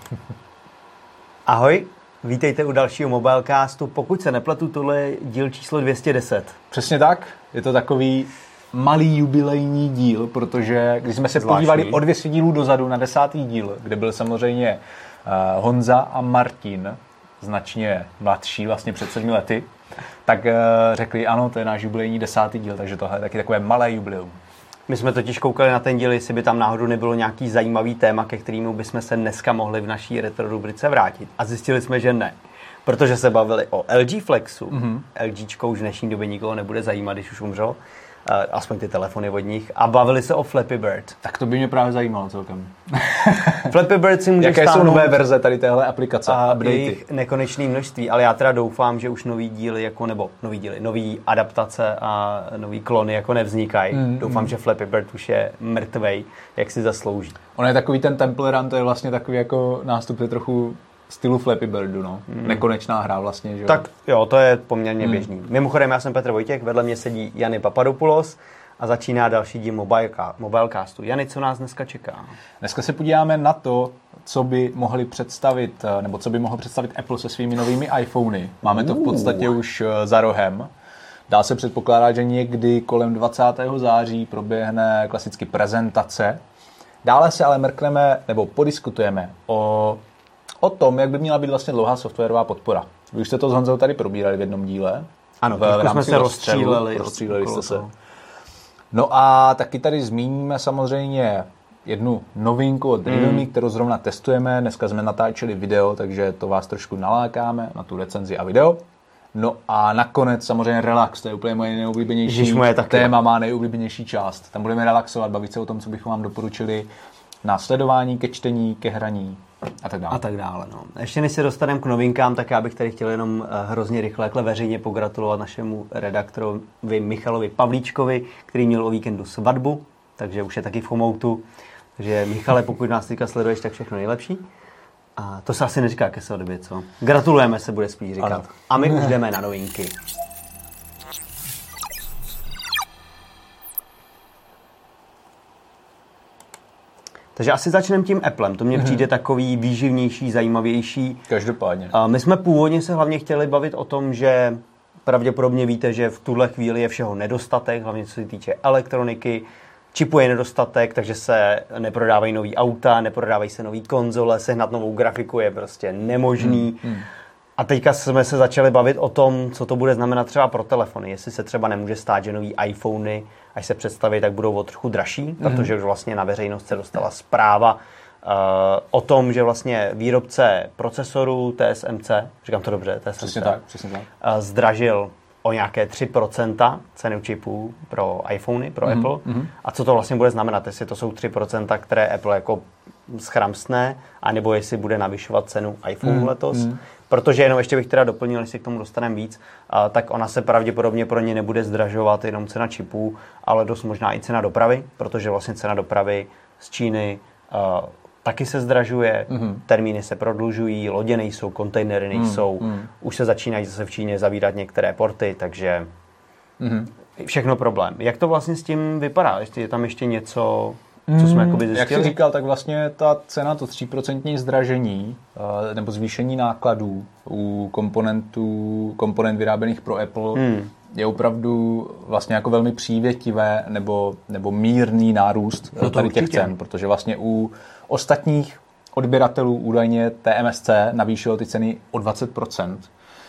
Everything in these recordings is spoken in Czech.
Ahoj, vítejte u dalšího Mobilecastu. Pokud se nepletu, tohle je díl číslo 210. Přesně tak, je to takový malý jubilejní díl, protože když jsme se Zvláštní. podívali o 200 dílů dozadu na desátý díl, kde byl samozřejmě uh, Honza a Martin, značně mladší, vlastně před sedmi lety, tak uh, řekli, ano, to je náš jubilejní desátý díl, takže tohle je taky takové malé jubileum. My jsme totiž koukali na ten díl, jestli by tam náhodou nebylo nějaký zajímavý téma, ke kterému bychom se dneska mohli v naší retro rubrice vrátit. A zjistili jsme, že ne. Protože se bavili o LG Flexu. Mm-hmm. LGčko už v dnešní době nikoho nebude zajímat, když už umřel. Uh, aspoň ty telefony od nich. A bavili se o Flappy Bird. Tak to by mě právě zajímalo celkem. Flappy Bird si může Jaké jsou nové verze tady téhle aplikace? a updatey? jejich nekonečné množství, ale já teda doufám, že už nový díly, jako, nebo nový díly, nový adaptace a nový klony jako nevznikají. Mm, doufám, mm. že Flappy Bird už je mrtvej, jak si zaslouží. On je takový ten Temple Run, to je vlastně takový jako nástup je trochu stylu Flappy Birdu, no. Nekonečná hra vlastně, že jo? Tak jo, to je poměrně běžný. Mimochodem, já jsem Petr Vojtěch, vedle mě sedí Jany Papadopoulos a začíná další díl Mobileca- Mobilecastu. Jany, co nás dneska čeká? Dneska se podíváme na to, co by mohli představit, eh, nebo co by mohl představit Apple se svými novými iPhony. Máme to v podstatě už eh, za rohem. Dá se předpokládat, že někdy kolem 20. září proběhne klasicky prezentace. Dále se ale mrkneme, nebo podiskutujeme o, o tom, jak by měla být vlastně dlouhá softwarová podpora. Vy už jste to s Honzou tady probírali v jednom díle. Ano, v, v jsme se rozstříleli. Rozstříleli jste se. No a taky tady zmíníme samozřejmě jednu novinku od Realme, Hmm. kterou zrovna testujeme. Dneska jsme natáčeli video, takže to vás trošku nalákáme na tu recenzi a video. No a nakonec samozřejmě relax, to je úplně moje nejoblíbenější Ježišmoje taky. téma, má nejoblíbenější část. Tam budeme relaxovat, bavit se o tom, co bychom vám doporučili na sledování, ke čtení, ke hraní a tak dále. A tak dále. No. Ještě než se dostaneme k novinkám, tak já bych tady chtěl jenom eh, hrozně rychle takhle veřejně pogratulovat našemu redaktorovi Michalovi Pavlíčkovi, který měl o víkendu svatbu, takže už je taky v chomoutu. Takže Michale, pokud nás teďka sleduješ, tak všechno nejlepší. A to se asi neříká ke svatbě, co? Gratulujeme se, bude spíš říkat. Ano. A my už jdeme na novinky. Takže asi začneme tím Applem. To mně přijde takový výživnější, zajímavější. Každopádně. A my jsme původně se hlavně chtěli bavit o tom, že pravděpodobně víte, že v tuhle chvíli je všeho nedostatek, hlavně co se týče elektroniky, čipu je nedostatek, takže se neprodávají nový auta, neprodávají se nový konzole, sehnat novou grafiku je prostě nemožný. A teďka jsme se začali bavit o tom, co to bude znamenat třeba pro telefony. Jestli se třeba nemůže stát, že nový iPhony, až se představí, tak budou o trochu dražší, protože už vlastně na veřejnost se dostala zpráva uh, o tom, že vlastně výrobce procesorů TSMC, říkám to dobře, TSMC, Přesně tak, přesně tak. uh, zdražil o nějaké 3% ceny čipů pro iPhony, pro mm-hmm. Apple. A co to vlastně bude znamenat? Jestli to jsou 3%, které Apple jako schramstne, anebo jestli bude navyšovat cenu iPhone mm, letos. Mm. Protože jenom ještě bych teda doplnil, jestli k tomu dostaneme víc, a, tak ona se pravděpodobně pro ně nebude zdražovat jenom cena čipů, ale dost možná i cena dopravy, protože vlastně cena dopravy z Číny a, taky se zdražuje, mm-hmm. termíny se prodlužují, lodě nejsou, kontejnery nejsou, mm, mm. už se začínají zase v Číně zavírat některé porty, takže mm-hmm. všechno problém. Jak to vlastně s tím vypadá? Ještě je tam ještě něco, co jsme jakoby Jak zjistili? jsi říkal, tak vlastně ta cena, to 3% zdražení eh, nebo zvýšení nákladů u komponentů, komponent vyráběných pro Apple hmm. je opravdu vlastně jako velmi přívětivé nebo, nebo mírný nárůst No no tady těch cen, protože vlastně u ostatních odběratelů údajně TMSC navýšilo ty ceny o 20%.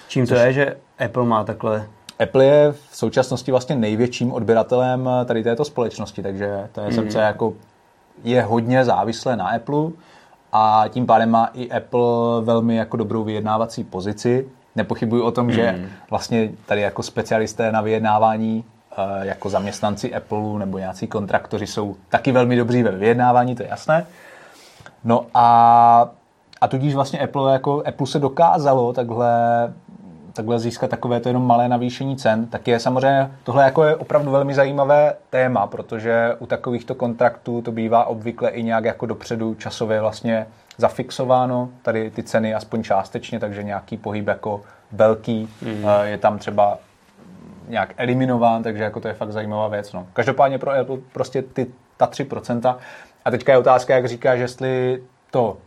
Čím to je, že Apple má takhle... Apple je v současnosti vlastně největším odběratelem tady této společnosti, takže TSMC mm. jako je hodně závislé na Apple a tím pádem má i Apple velmi jako dobrou vyjednávací pozici. Nepochybuji o tom, mm. že vlastně tady jako specialisté na vyjednávání eh, jako zaměstnanci Apple nebo nějací kontraktoři jsou taky velmi dobří ve vyjednávání, to je jasné. No a, a tudíž vlastně Apple, jako, Apple se dokázalo takhle, takhle získat takové to jenom malé navýšení cen, tak je samozřejmě, tohle jako je opravdu velmi zajímavé téma, protože u takovýchto kontraktů to bývá obvykle i nějak jako dopředu časově vlastně zafixováno, tady ty ceny aspoň částečně, takže nějaký pohyb jako velký mm. je tam třeba nějak eliminován, takže jako to je fakt zajímavá věc. No. Každopádně pro Apple prostě ty, ta 3%. A teďka je otázka, jak říkáš, jestli to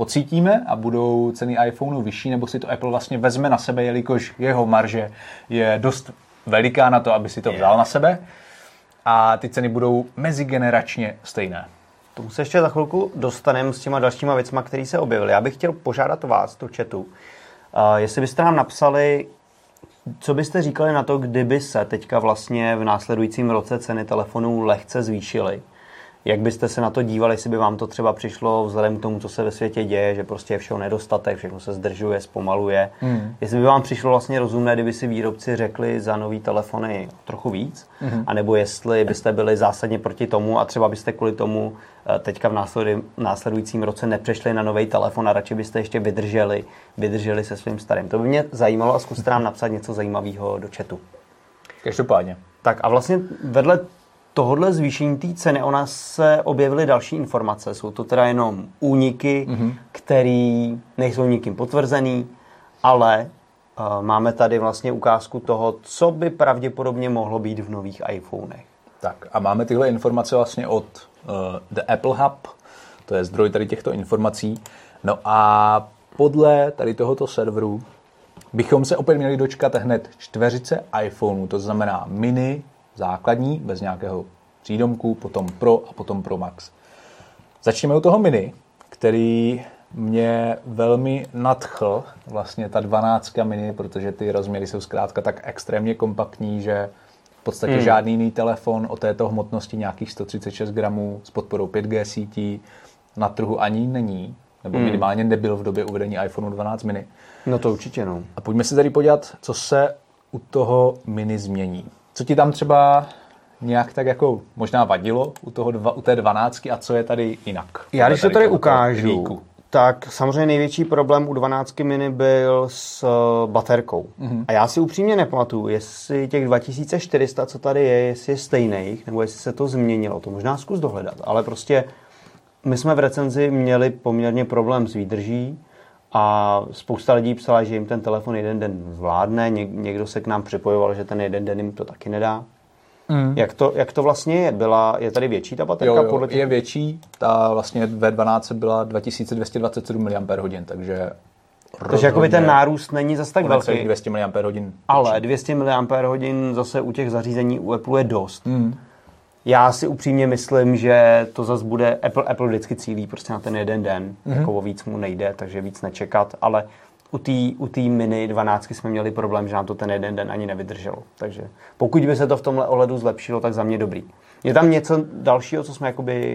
pocítíme a budou ceny iPhoneu vyšší, nebo si to Apple vlastně vezme na sebe, jelikož jeho marže je dost veliká na to, aby si to vzal na sebe a ty ceny budou mezigeneračně stejné. Tomu se ještě za chvilku dostaneme s těma dalšíma věcma, které se objevily. Já bych chtěl požádat vás, tu chatu, uh, jestli byste nám napsali, co byste říkali na to, kdyby se teďka vlastně v následujícím roce ceny telefonů lehce zvýšily jak byste se na to dívali, jestli by vám to třeba přišlo vzhledem k tomu, co se ve světě děje, že prostě je všeho nedostatek, všechno se zdržuje, zpomaluje. Hmm. Jestli by vám přišlo vlastně rozumné, kdyby si výrobci řekli za nový telefony trochu víc, hmm. anebo jestli byste byli zásadně proti tomu a třeba byste kvůli tomu eh, teďka v následujícím roce nepřešli na nový telefon a radši byste ještě vydrželi, vydrželi se svým starým. To by mě zajímalo a zkuste nám napsat něco zajímavého do chatu. Každopádně. Tak a vlastně vedle tohodle zvýšení té ceny, ona se objevily další informace. Jsou to teda jenom úniky, mm-hmm. které nejsou nikým potvrzený, ale uh, máme tady vlastně ukázku toho, co by pravděpodobně mohlo být v nových iPhonech. Tak a máme tyhle informace vlastně od uh, The Apple Hub, to je zdroj tady těchto informací. No a podle tady tohoto serveru bychom se opět měli dočkat hned čtveřice iPhoneu, to znamená mini, základní, bez nějakého přídomku, potom Pro a potom Pro Max. Začněme u toho mini, který mě velmi nadchl, vlastně ta 12 mini, protože ty rozměry jsou zkrátka tak extrémně kompaktní, že v podstatě hmm. žádný jiný telefon o této hmotnosti nějakých 136 gramů s podporou 5G sítí na trhu ani není, nebo hmm. minimálně nebyl v době uvedení iPhone 12 mini. No to určitě no. A pojďme se tady podívat, co se u toho mini změní. Co ti tam třeba nějak tak jako možná vadilo u, toho dva, u té dvanáctky a co je tady jinak? Já když to tady ukážu, líku. tak samozřejmě největší problém u 12 mini byl s uh, baterkou. Mm-hmm. A já si upřímně nepamatuju, jestli těch 2400, co tady je, jestli je stejných, nebo jestli se to změnilo. To možná zkus dohledat. Ale prostě my jsme v recenzi měli poměrně problém s výdrží a spousta lidí psala, že jim ten telefon jeden den zvládne, někdo se k nám připojoval, že ten jeden den jim to taky nedá. Mm. Jak, to, jak to vlastně je? Byla, je tady větší ta baterka? Jo, jo, podle těch... je větší. Ta vlastně V12 byla 2227 mAh, takže takže jakoby ten nárůst není zase tak velký. 200 mAh. Ale 200 mAh zase u těch zařízení u Apple je dost. Mm. Já si upřímně myslím, že to zase bude, Apple, Apple vždycky cílí prostě na ten jeden den, mm-hmm. jako o víc mu nejde, takže víc nečekat, ale u té u tý mini 12 jsme měli problém, že nám to ten jeden den ani nevydrželo. Takže pokud by se to v tomhle ohledu zlepšilo, tak za mě dobrý. Je tam něco dalšího, co jsme jakoby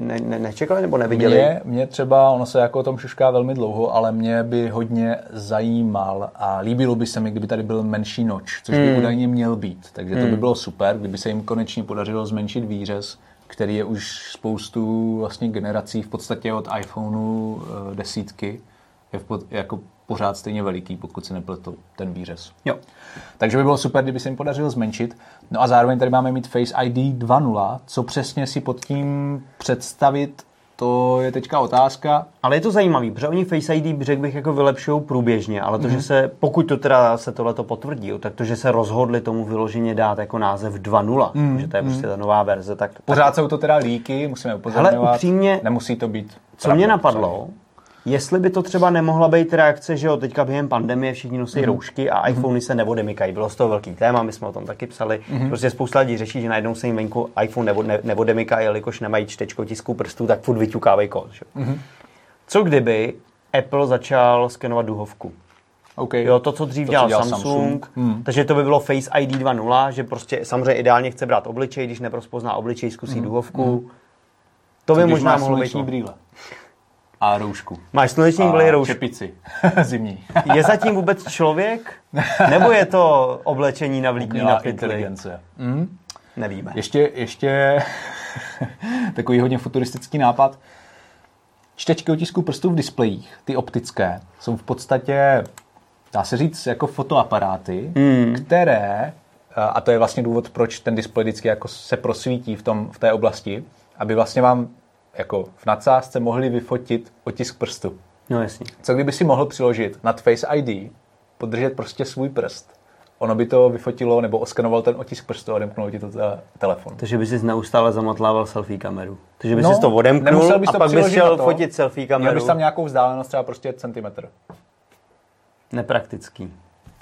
ne, ne, nečekali nebo neviděli? Mě, mě třeba, ono se jako o tom šušká velmi dlouho, ale mě by hodně zajímal a líbilo by se mi, kdyby tady byl menší noč, což by hmm. údajně měl být. Takže to by hmm. bylo super, kdyby se jim konečně podařilo zmenšit výřez, který je už spoustu vlastně generací v podstatě od iPhoneu eh, desítky. Je v pod, jako pořád stejně veliký, pokud si nepletu ten výřez. Jo. Takže by bylo super, kdyby se jim podařilo zmenšit. No a zároveň tady máme mít Face ID 2.0. Co přesně si pod tím představit, to je teďka otázka. Ale je to zajímavý, protože oni Face ID, řekl bych, jako vylepšují průběžně, ale to, mm-hmm. že se, pokud to teda se tohleto potvrdí, tak to, že se rozhodli tomu vyloženě dát jako název 2.0, mm-hmm. že to je prostě ta nová verze, tak... Pořád tak... jsou to teda líky, musíme upozorňovat. Ale upřímně, nemusí to být... Co mě napadlo, sorry Jestli by to třeba nemohla být reakce, že jo, teďka během pandemie všichni nosí mm-hmm. roušky a mhm. iPhony se nevodemykají. Bylo z toho velký téma, my jsme o tom taky psali. Mm-hmm. Prostě spousta lidí řeší, že najednou se jim venku iPhone nebo, ne, nevodemyká, jelikož nemají čtečko tisku prstů, tak furt vyťukávají kód. Mm-hmm. Co kdyby Apple začal skenovat duhovku? Okay. Jo, to, co dřív to, dělal, co dělal Samsung, Samsung. Hmm. takže to by bylo Face ID 2.0, že prostě samozřejmě ideálně chce brát obličej, když neprozpozná obličej, zkusí hmm. duhovku. Hmm. To by možná mohlo být. brýle a roušku. Máš sluneční brýle roušku. čepici zimní. je zatím vůbec člověk? Nebo je to oblečení navlíkný na pytli? inteligence. Mm? Nevíme. Ještě, ještě takový hodně futuristický nápad. Čtečky otisků prstů v displejích, ty optické, jsou v podstatě, dá se říct, jako fotoaparáty, mm. které, a to je vlastně důvod, proč ten displej vždycky jako se prosvítí v, tom, v té oblasti, aby vlastně vám jako v nadsázce mohli vyfotit otisk prstu. No jasně. Co kdyby si mohl přiložit nad Face ID, podržet prostě svůj prst ono by to vyfotilo nebo oskanoval ten otisk prstu a odemknul ti to te- telefon. Takže by si neustále zamotlával selfie kameru. Takže by No, si to odemknul bys a to pak bys šel to. fotit selfie Měl kameru. bys tam nějakou vzdálenost, třeba prostě centimetr. Nepraktický.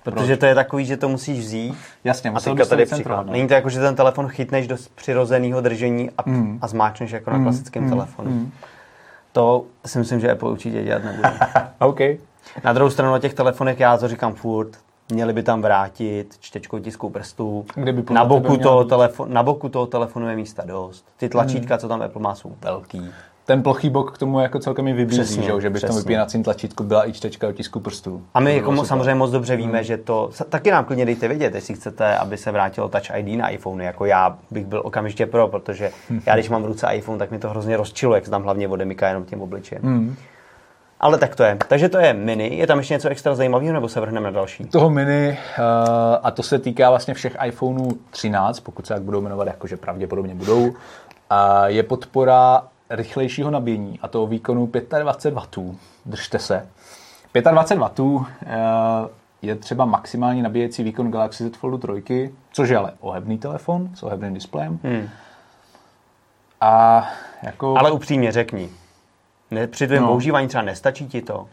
Protože to je takový, že to musíš vzít Jasně, a teďka bys to tady příklad. no. Není to jako, že ten telefon chytneš do přirozeného držení a, Mm. a zmáčneš jako na klasickém telefonu. To si myslím, že Apple určitě dělat nebude. OK. Na druhou stranu na těch telefonech já to říkám furt, měli by tam vrátit čtečkou tisku prstů. Kde by podle na, boku toho být? telefon, na boku toho telefonu je místa dost. Ty tlačítka, co tam Apple má, jsou velký. Ten plochý bok k tomu jako celkem i vybízí, Přesně, že, že by v tom přesně. vypínacím tlačítku byla i čtečka otisku prstů. A my jako super. samozřejmě moc dobře víme, že to... Taky nám klidně dejte vědět, jestli chcete, aby se vrátilo Touch ID na iPhone. Jako já bych byl okamžitě pro, protože já když mám v ruce iPhone, tak mi to hrozně rozčiluje, jak se tam hlavně odemyká jenom tím obličejem. Hmm. Ale tak to je. Takže to je mini. Je tam ještě něco extra zajímavého, nebo se vrhneme na další? Toho mini, uh, a to se týká vlastně všech iPhoneů 13, pokud se tak budou jmenovat, jakože pravděpodobně budou, uh, je podpora rychlejšího nabíjení, a to o výkonu 25 W. Držte se. 25 W uh, je třeba maximální nabíjecí výkon Galaxy Z Foldu 3, což je ale ohebný telefon s ohebným displejem. Hmm. A jako... Ale upřímně řekni, ne, při tvém No. používání třeba nestačí ti to?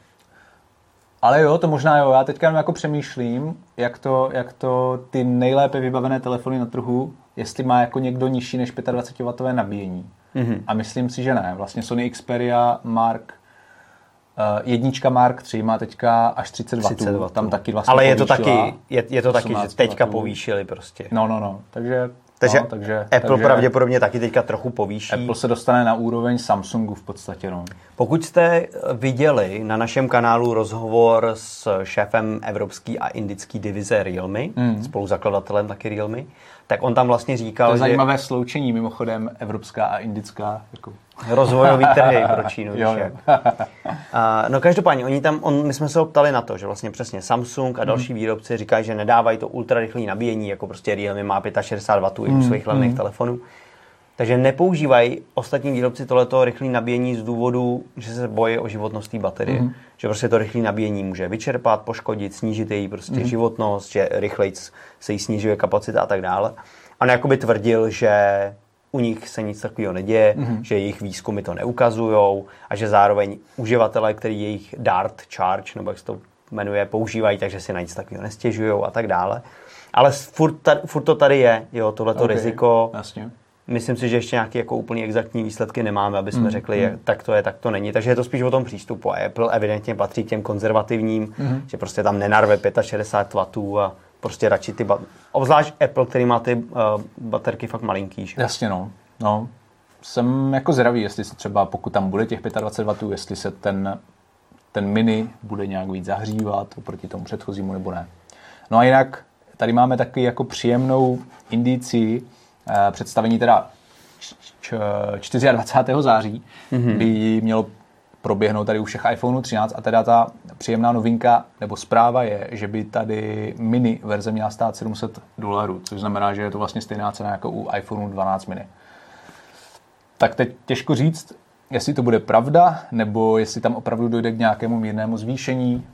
Ale jo, to možná jo. Já teďka jenom jako přemýšlím, jak to, jak to ty nejlépe vybavené telefony na trhu, jestli má jako někdo nižší než 25W nabíjení. Mhm. A myslím si, že ne. Vlastně Sony Xperia Mark Uh, jednička Mark 3 má teďka až 30 W. 30 W. Tam taky vlastně Ale je to taky, je, je to taky, že 18 teďka W. povýšili prostě. No, no, no. Takže, Takže, no, takže Apple takže pravděpodobně taky teďka trochu povýší. Apple se dostane na úroveň Samsungu v podstatě. No. Pokud jste viděli na našem kanálu rozhovor s šéfem evropský a indický divize Realme, mm. spoluzakladatelem taky Realme, tak on tam vlastně To říkal, je že zajímavé sloučení, mimochodem evropská a indická. Jako. rozvojový trhy pro Čínu. Jo, jo. A, no každopádně, oni tam, on, my jsme se ho ptali na to, že vlastně přesně Samsung a další výrobci říkají, že nedávají to ultrarychlé nabíjení, jako prostě Realme má 65 W i u svých levných telefonů. Takže nepoužívají ostatní výrobci tohleto rychlé nabíjení z důvodu, že se bojí o životnost té baterie. Mm-hmm. Že prostě to rychlé nabíjení může vyčerpat, poškodit, snížit její prostě mm-hmm. životnost, že rychleji se jí snižuje kapacita a tak dále. A on jakoby tvrdil, že u nich se nic takového neděje, mm-hmm. že jejich výzkumy to neukazují a že zároveň uživatelé, který jejich Dart Charge, nebo jak se to jmenuje, používají, takže si na nic takového nestěžují a tak dále. Ale furt, tady, furt to tady je, jo, tohleto Ok, riziko. Jasně. Myslím si, že ještě nějaké jako úplně exaktní výsledky nemáme, aby Hmm, jsme řekli, jak, tak to je, tak to není. Takže je to spíš o tom přístupu. A Apple evidentně patří k těm konzervativním, Hmm. že prostě tam nenarve 65 W a prostě radši ty, ba- obzvlášť Apple, který má ty uh, baterky fakt malinký. Že? Jasně, no. no. Jsem jako zvědavý, jestli se třeba, pokud tam bude těch 25 W, jestli se ten, ten mini bude nějak víc zahřívat oproti tomu předchozímu nebo ne. No a jinak, tady máme taky jako příjemnou indici představení teda č- č- 24. září mm-hmm. by mělo proběhnout tady u všech iPhoneů 13 a teda ta příjemná novinka nebo zpráva je, že by tady mini verze měla stát 700 dolarů, což znamená, že je to vlastně stejná cena jako u iPhoneu 12 mini. Tak teď těžko říct, jestli to bude pravda, nebo jestli tam opravdu dojde k nějakému mírnému zvýšení.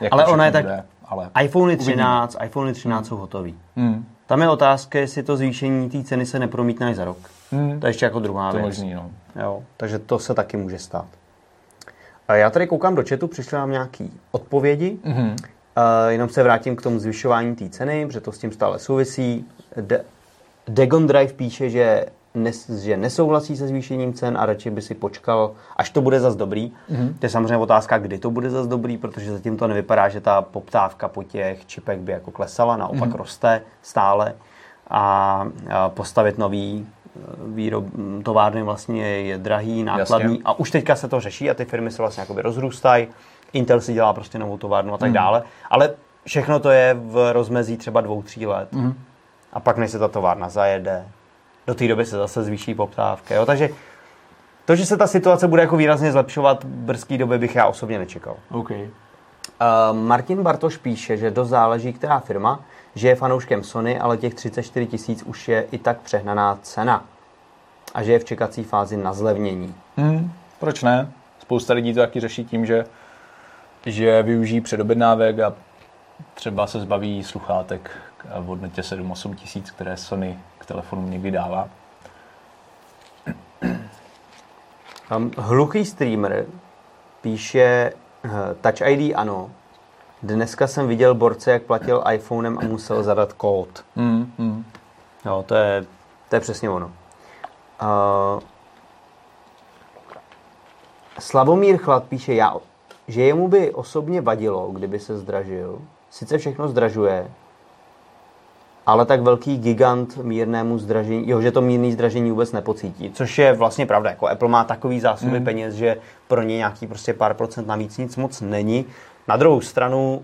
Jak Ale ona je tak- bude, ale iPhony 13, iPhony 13 jsou hotový. hmm, Tam je otázka, jestli to zvýšení té ceny se nepromítne až za rok. hmm, To je ještě jako druhá to je věc. možný, no. Jo, takže to se taky může stát. A já tady koukám do chatu, přišly nám nějaké odpovědi. Mhm. Uh, jenom se vrátím k tomu zvyšování té ceny, protože to s tím stále souvisí. De- Dagon Drive píše, že, nes, že nesouhlasí se zvýšením cen a radši by si počkal, až to bude zas dobrý. Mm-hmm. To je samozřejmě otázka, kdy to bude zas dobrý, protože zatím to nevypadá, že ta poptávka po těch čipech by jako klesala, naopak mm-hmm. roste stále. A, a postavit nový eh, výrob, továrny vlastně je, drahý, nákladný. Jasně. A už teďka se to řeší a ty firmy se vlastně jakoby rozrůstají. Intel si dělá prostě novou továrnu a tak dále. Ale všechno to je v rozmezí třeba dvou, tří let. Mhm. A pak, než se ta továrna zajede, do té doby se zase zvýší poptávka. Jo? Takže to, že se ta situace bude jako výrazně zlepšovat v brzké době, bych já osobně nečekal. OK. Uh, Martin Bartoš píše, že dost záleží, která firma, že je fanouškem Sony, ale těch 34 tisíc už je i tak přehnaná cena. A že je v čekací fázi na zlevnění. Hmm, proč ne? Spousta lidí to taky řeší tím, že, že využijí předobjednávek a třeba se zbaví sluchátek, v hodnotě 7-8 tisíc, které Sony telefonu někdy dává. Um, hluchý streamer píše uh, Touch ID ano. Dneska jsem viděl borce, jak platil iPhonem a musel zadat kód. Mm, mm. Jo, to je, to je přesně ono. Uh, Slavomír Chlad píše, já, že jemu by osobně vadilo, kdyby se zdražil. Sice všechno zdražuje, ale tak velký gigant mírnému zdražení, jo, že to mírný zdražení vůbec nepocítí, což je vlastně pravda. Jako Apple má takový zásoby hmm. peněz, že pro ně nějaký prostě pár procent navíc nic moc není. Na druhou stranu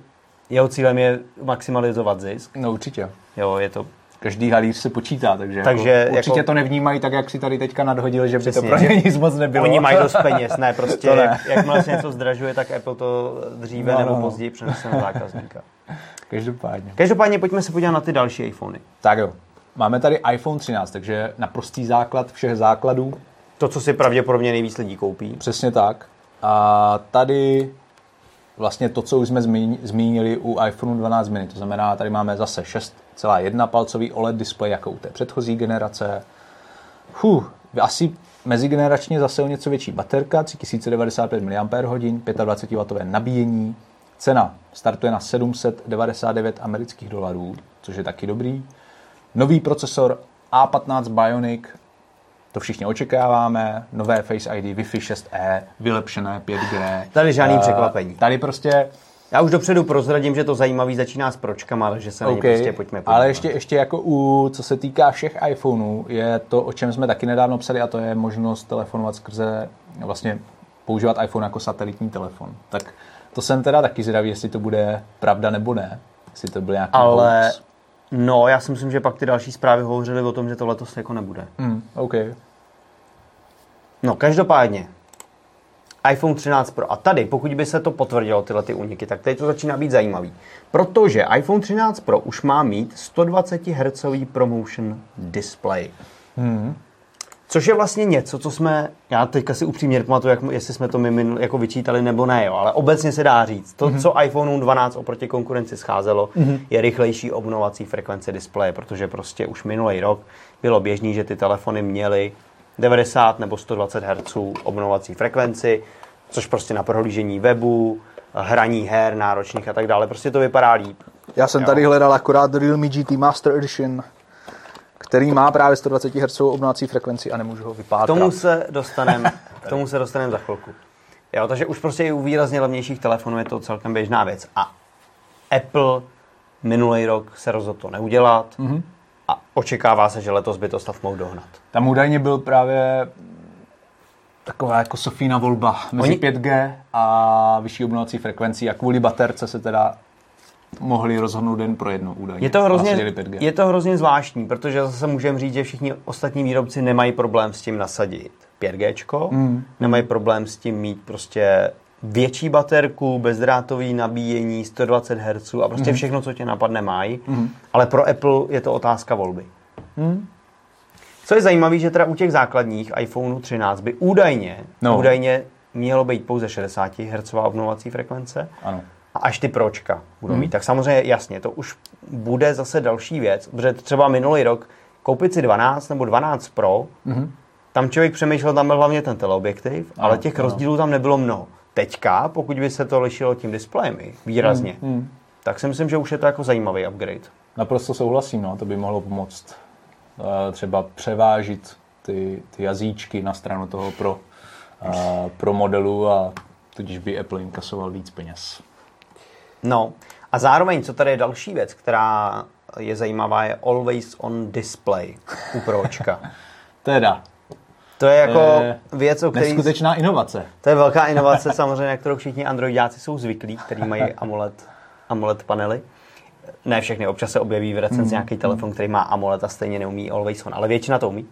jeho cílem je maximalizovat zisk. No určitě. Jo, je to každý halíř se počítá, takže, takže jako, určitě jako, to nevnímají tak, jak si tady teďka nadhodil, že Přesně, by to pro ně nic moc nebylo. Oni mají dost peněz, ne, prostě to ne. jakmile se něco zdražuje, tak Apple to dříve no, nebo no. později přenese na zákazníka. Každopádně. Každopádně pojďme se podívat na ty další iPhony. Tak jo. Máme tady iPhone 13, takže naprostý základ všech základů. To, co si pravděpodobně nejvíc lidí koupí. Přesně tak. A tady vlastně to, co už jsme zmínili u iPhone 12 mini. To znamená, tady máme zase 6,1 palcový OLED displej jako u té předchozí generace. Huh, asi mezigeneračně zase o něco větší baterka, 3095 mAh, 25W nabíjení. Cena startuje na 799 amerických dolarů, což je taky dobrý. Nový procesor A15 Bionic, to všichni očekáváme, nové Face ID, Wi-Fi 6E, vylepšené 5G. Tady žádný uh, překvapení. Tady prostě... Já už dopředu prozradím, že to zajímavý začíná s pročkama, ale že se okay, prostě pojďme podívat. Ale ještě, ještě jako u, co se týká všech iPhoneů, je to, o čem jsme taky nedávno psali, a to je možnost telefonovat skrze, vlastně používat iPhone jako satelitní telefon. Tak to jsem teda taky zvědavý, jestli to bude pravda nebo ne. Jestli to byl nějaký Ale hoax. No, já si myslím, že pak ty další zprávy hovořily o tom, že to letos jako nebude. Mm, OK. No, každopádně, iPhone 13 Pro. A tady, pokud by se to potvrdilo, tyhle ty úniky, tak teď to začíná být zajímavý. Protože iPhone 13 Pro už má mít 120 Hz ProMotion display. Hmm. Což je vlastně něco, co jsme, já teďka si upřímně pamatuju, jak, jestli jsme to my minul, jako vyčítali nebo ne, jo, ale obecně se dá říct, to, mm-hmm. co iPhone 12 oproti konkurenci scházelo, mm-hmm. je rychlejší obnovací frekvence displeje, protože prostě už minulý rok bylo běžný, že ty telefony měly 90 nebo 120 Hz obnovací frekvenci, což prostě na prohlížení webu, hraní her náročných a tak dále, prostě to vypadá líp. Já jsem jo. tady hledal akorát Realme GT Master Edition který má právě 120 Hz obnovací frekvenci a nemůžu ho vypátrat. K tomu se dostaneme, k tomu se dostaneme za chvilku. Jo, takže už prostě i u výrazně levnějších telefonů je to celkem běžná věc. A Apple minulý rok se rozhodl to neudělat mm-hmm. a očekává se, že letos by to stav mohl dohnat. Tam údajně byl právě taková jako Sofína volba mezi Oni... 5G a vyšší obnovací frekvencí a kvůli baterce se teda mohli rozhodnout den pro jedno údajně. Je to hrozně, je to hrozně zvláštní, protože zase můžeme říct, že všichni ostatní výrobci nemají problém s tím nasadit 5G, mm. nemají problém s tím mít prostě větší baterku, bezdrátový nabíjení, 120 Hz a prostě mm. všechno, co tě napadne, mají. Mm. Ale pro Apple je to otázka volby. Mm. Co je zajímavé, že teda u těch základních iPhone 13 by údajně, no. údajně mělo být pouze 60 Hz obnovací frekvence. Ano a až ty pročka budou hmm. mít. Tak samozřejmě jasně, to už bude zase další věc, protože třeba minulý rok koupit si 12 nebo 12 Pro, hmm. tam člověk přemýšlel, tam byl hlavně ten teleobjektiv, ano, ale těch ano. rozdílů tam nebylo mnoho. Teďka, pokud by se to lišilo tím displejem výrazně, hmm. Hmm. tak si myslím, že už je to jako zajímavý upgrade. Naprosto souhlasím, no, to by mohlo pomoct uh, třeba převážit ty, ty jazyčky na stranu toho pro, uh, pro modelu a tudíž by Apple inkasoval víc peněz. No a zároveň, co tady je další věc, která je zajímavá, je Always on Display u Pročka. teda. To je jako e, věc, o které... Neskutečná inovace. To je velká inovace samozřejmě, na kterou všichni androidáci jsou zvyklí, kteří mají AMOLED, AMOLED panely. Ne všechny, občas se objeví v recenzi mm, nějaký telefon, který má AMOLED a stejně neumí Always on, ale většina to umí.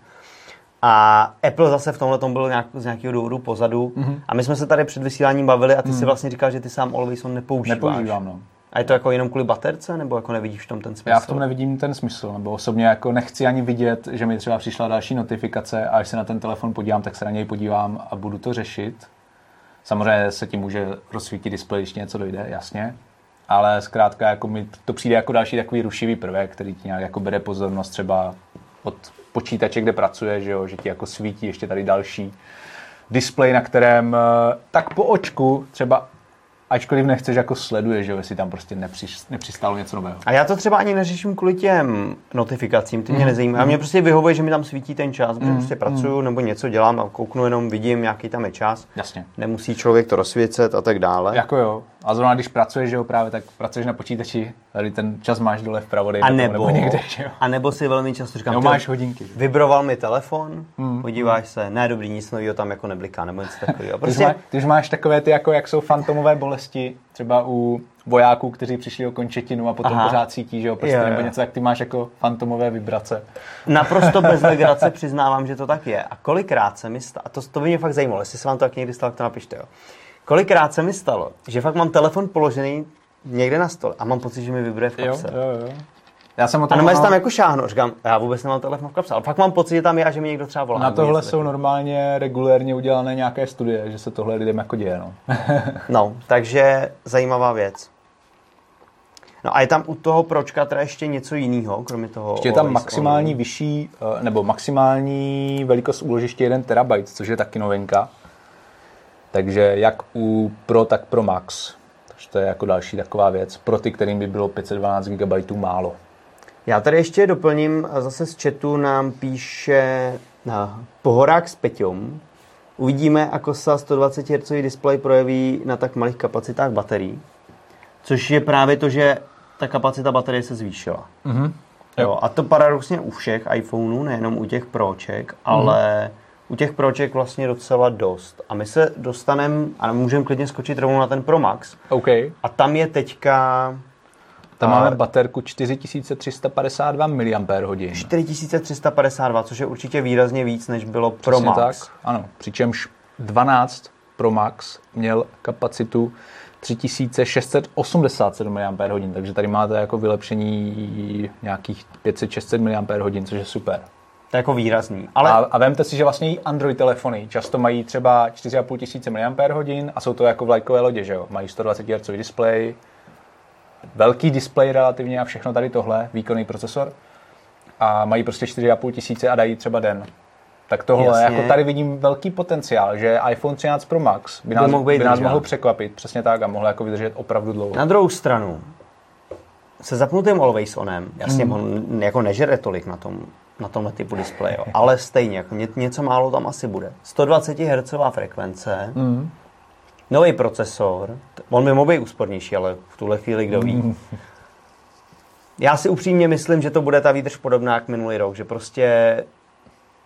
A Apple zase v tomhle tom byl nějak, z nějakého důvodu pozadu. Mm-hmm. A my jsme se tady před vysíláním bavili a ty mm. si vlastně říkal, že ty sám Always On nepoužíváš. Nepoužívám, no. A je to jako jenom kvůli baterce, nebo jako nevidíš v tom ten smysl? Já v tom nevidím ten smysl, nebo osobně jako nechci ani vidět, že mi třeba přišla další notifikace a až se na ten telefon podívám, tak se na něj podívám a budu to řešit. Samozřejmě se tím může rozsvítit displej, když něco dojde, jasně. ale zkrátka jako mi to přijde jako další takový rušivý prvek, který ti nějak jako bere pozornost třeba od počítače, kde pracuje, že, jo, že ti jako svítí ještě tady další displej, na kterém eh, tak po očku třeba ačkoliv nechceš, jako sleduje, že jestli tam prostě nepřiš, nepřistálo něco nového. A já to třeba ani neřeším kvůli těm notifikacím, ty mě mm. nezajímají. A mě prostě vyhovuje, že mi tam svítí ten čas, protože mm. prostě pracuju mm. nebo něco dělám a kouknu jenom, vidím, jaký tam je čas. Jasně. Nemusí člověk to rozsvěcet a tak dále. Jako jo. A zrovna když pracuješ, že jo, právě tak pracuješ na počítači, tady ten čas máš dole vpravo, a nebo, nebo někde, že jo. A nebo si velmi často říkám, jo, máš hodinky. Že? Vybroval mi telefon, mm. podíváš se, ne dobrý, nic nového tam jako nebliká, nebo něco takového. Prostě... Když, má, když máš takové ty, jako jak jsou fantomové bolesti, třeba u vojáků, kteří přišli o končetinu a potom Aha. pořád cítí, že jo, prostě, jo, jo. nebo něco, jak ty máš jako fantomové vibrace. Naprosto bez legrace přiznávám, že to tak je. A kolikrát se mi stalo, a to, to by mě fakt zajímalo, jestli se vám to tak někdy stalo, tak to napište, jo. Kolikrát se mi stalo, že fakt mám telefon položený někde na stole a mám pocit, že mi vibruje v kapse. Jo, jo, jo. Já jsem o tom a mám... tam jako šáhnu, říkám, já vůbec nemám telefon v kapse, ale fakt mám pocit, že tam je a že mi někdo třeba volá. Na tohle jsou normálně regulérně udělané nějaké studie, že se tohle lidem jako děje. No, no takže zajímavá věc. No a je tam u toho pročka teda ještě něco jiného, kromě toho? Ještě je tam maximální vyšší, eh, nebo maximální velikost úložiště 1 terabyte, což je taky novinka. Takže jak u Pro, tak Pro Max. Takže to je jako další taková věc. Pro ty, kterým by bylo 512 GB málo. Já tady ještě doplním, zase z chatu nám píše na Pohorák s Peťom. Uvidíme, ako se 120 Hz displej projeví na tak malých kapacitách baterií. Což je právě to, že ta kapacita baterie se zvýšila. Mm-hmm. Jo, a to paradoxně u všech iPhoneů, nejenom u těch Proček, ale mm-hmm u těch proček vlastně docela dost. A my se dostaneme, a můžeme klidně skočit rovnou na ten Pro Max. Okay. A tam je teďka... Tam a... máme baterku 4352 mAh. 4352, což je určitě výrazně víc, než bylo Pro Přesně Max. Tak, ano. Přičemž 12 Pro Max měl kapacitu 3687 mAh, takže tady máte jako vylepšení nějakých 500-600 mAh, což je super. To je jako výrazný. Ale... A, a vemte si, že vlastně i Android telefony často mají třeba 4,5 tisíce mAh a jsou to jako vlajkové lodě, že jo? Mají 120 Hz display, velký display relativně a všechno tady tohle, výkonný procesor a mají prostě 4,5 tisíce a dají třeba den. Tak tohle, Jasně. jako tady vidím velký potenciál, že iPhone 13 Pro Max by nás, by nás mohl překvapit, přesně tak, a mohl jako vydržet opravdu dlouho. Na druhou stranu, se zapnutým Always Onem, jasně, mm. on jako nežere tolik na tom na tomhle typu displeje, ale stejně, jako ně, něco málo tam asi bude. 120 Hz frekvence, mm. nový procesor, on by mohl být úspornější, ale v tuhle chvíli kdo ví. Mm. Já si upřímně myslím, že to bude ta výdrž podobná jak minulý rok, že prostě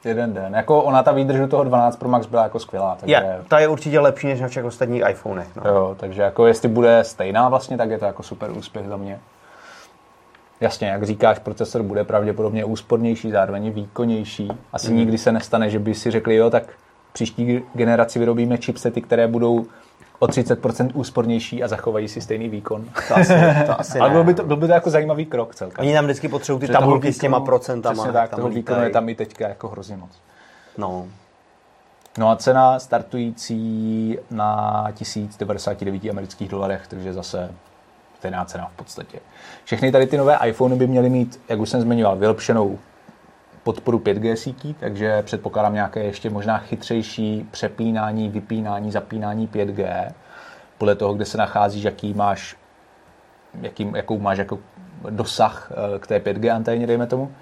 jeden den. Jako ona ta výdrž do toho 12 Pro Max byla jako skvělá. Takže... Je, ta je určitě lepší než na všech ostatních iPhonech. No. Jo, takže jako jestli bude stejná vlastně, tak je to jako super úspěch za mě. Jasně, jak říkáš, procesor bude pravděpodobně úspornější, zároveň výkonnější. Asi mm. nikdy se nestane, že by si řekli, jo, tak příští generaci vyrobíme chipsety, které budou o 30% úspornější a zachovají si stejný výkon. To asi, to asi Ale byl by, to, byl by to jako zajímavý krok celkem. Oni nám vždycky potřebují ty tabulky s těma procentama. Přesně tak, toho výkonu je tam i teďka jako hrozně moc. No. No a cena startující na 1099 amerických dolarech, takže zase stejná cena v podstatě. Všechny tady ty nové iPhony by měly mít, jak už jsem zmiňoval, vylepšenou podporu 5G sítí, takže předpokládám nějaké ještě možná chytřejší přepínání, vypínání, zapínání 5G, podle toho, kde se nacházíš, jaký máš, jaký, jakou máš jako dosah eh, k té 5G anténě, dejme tomu.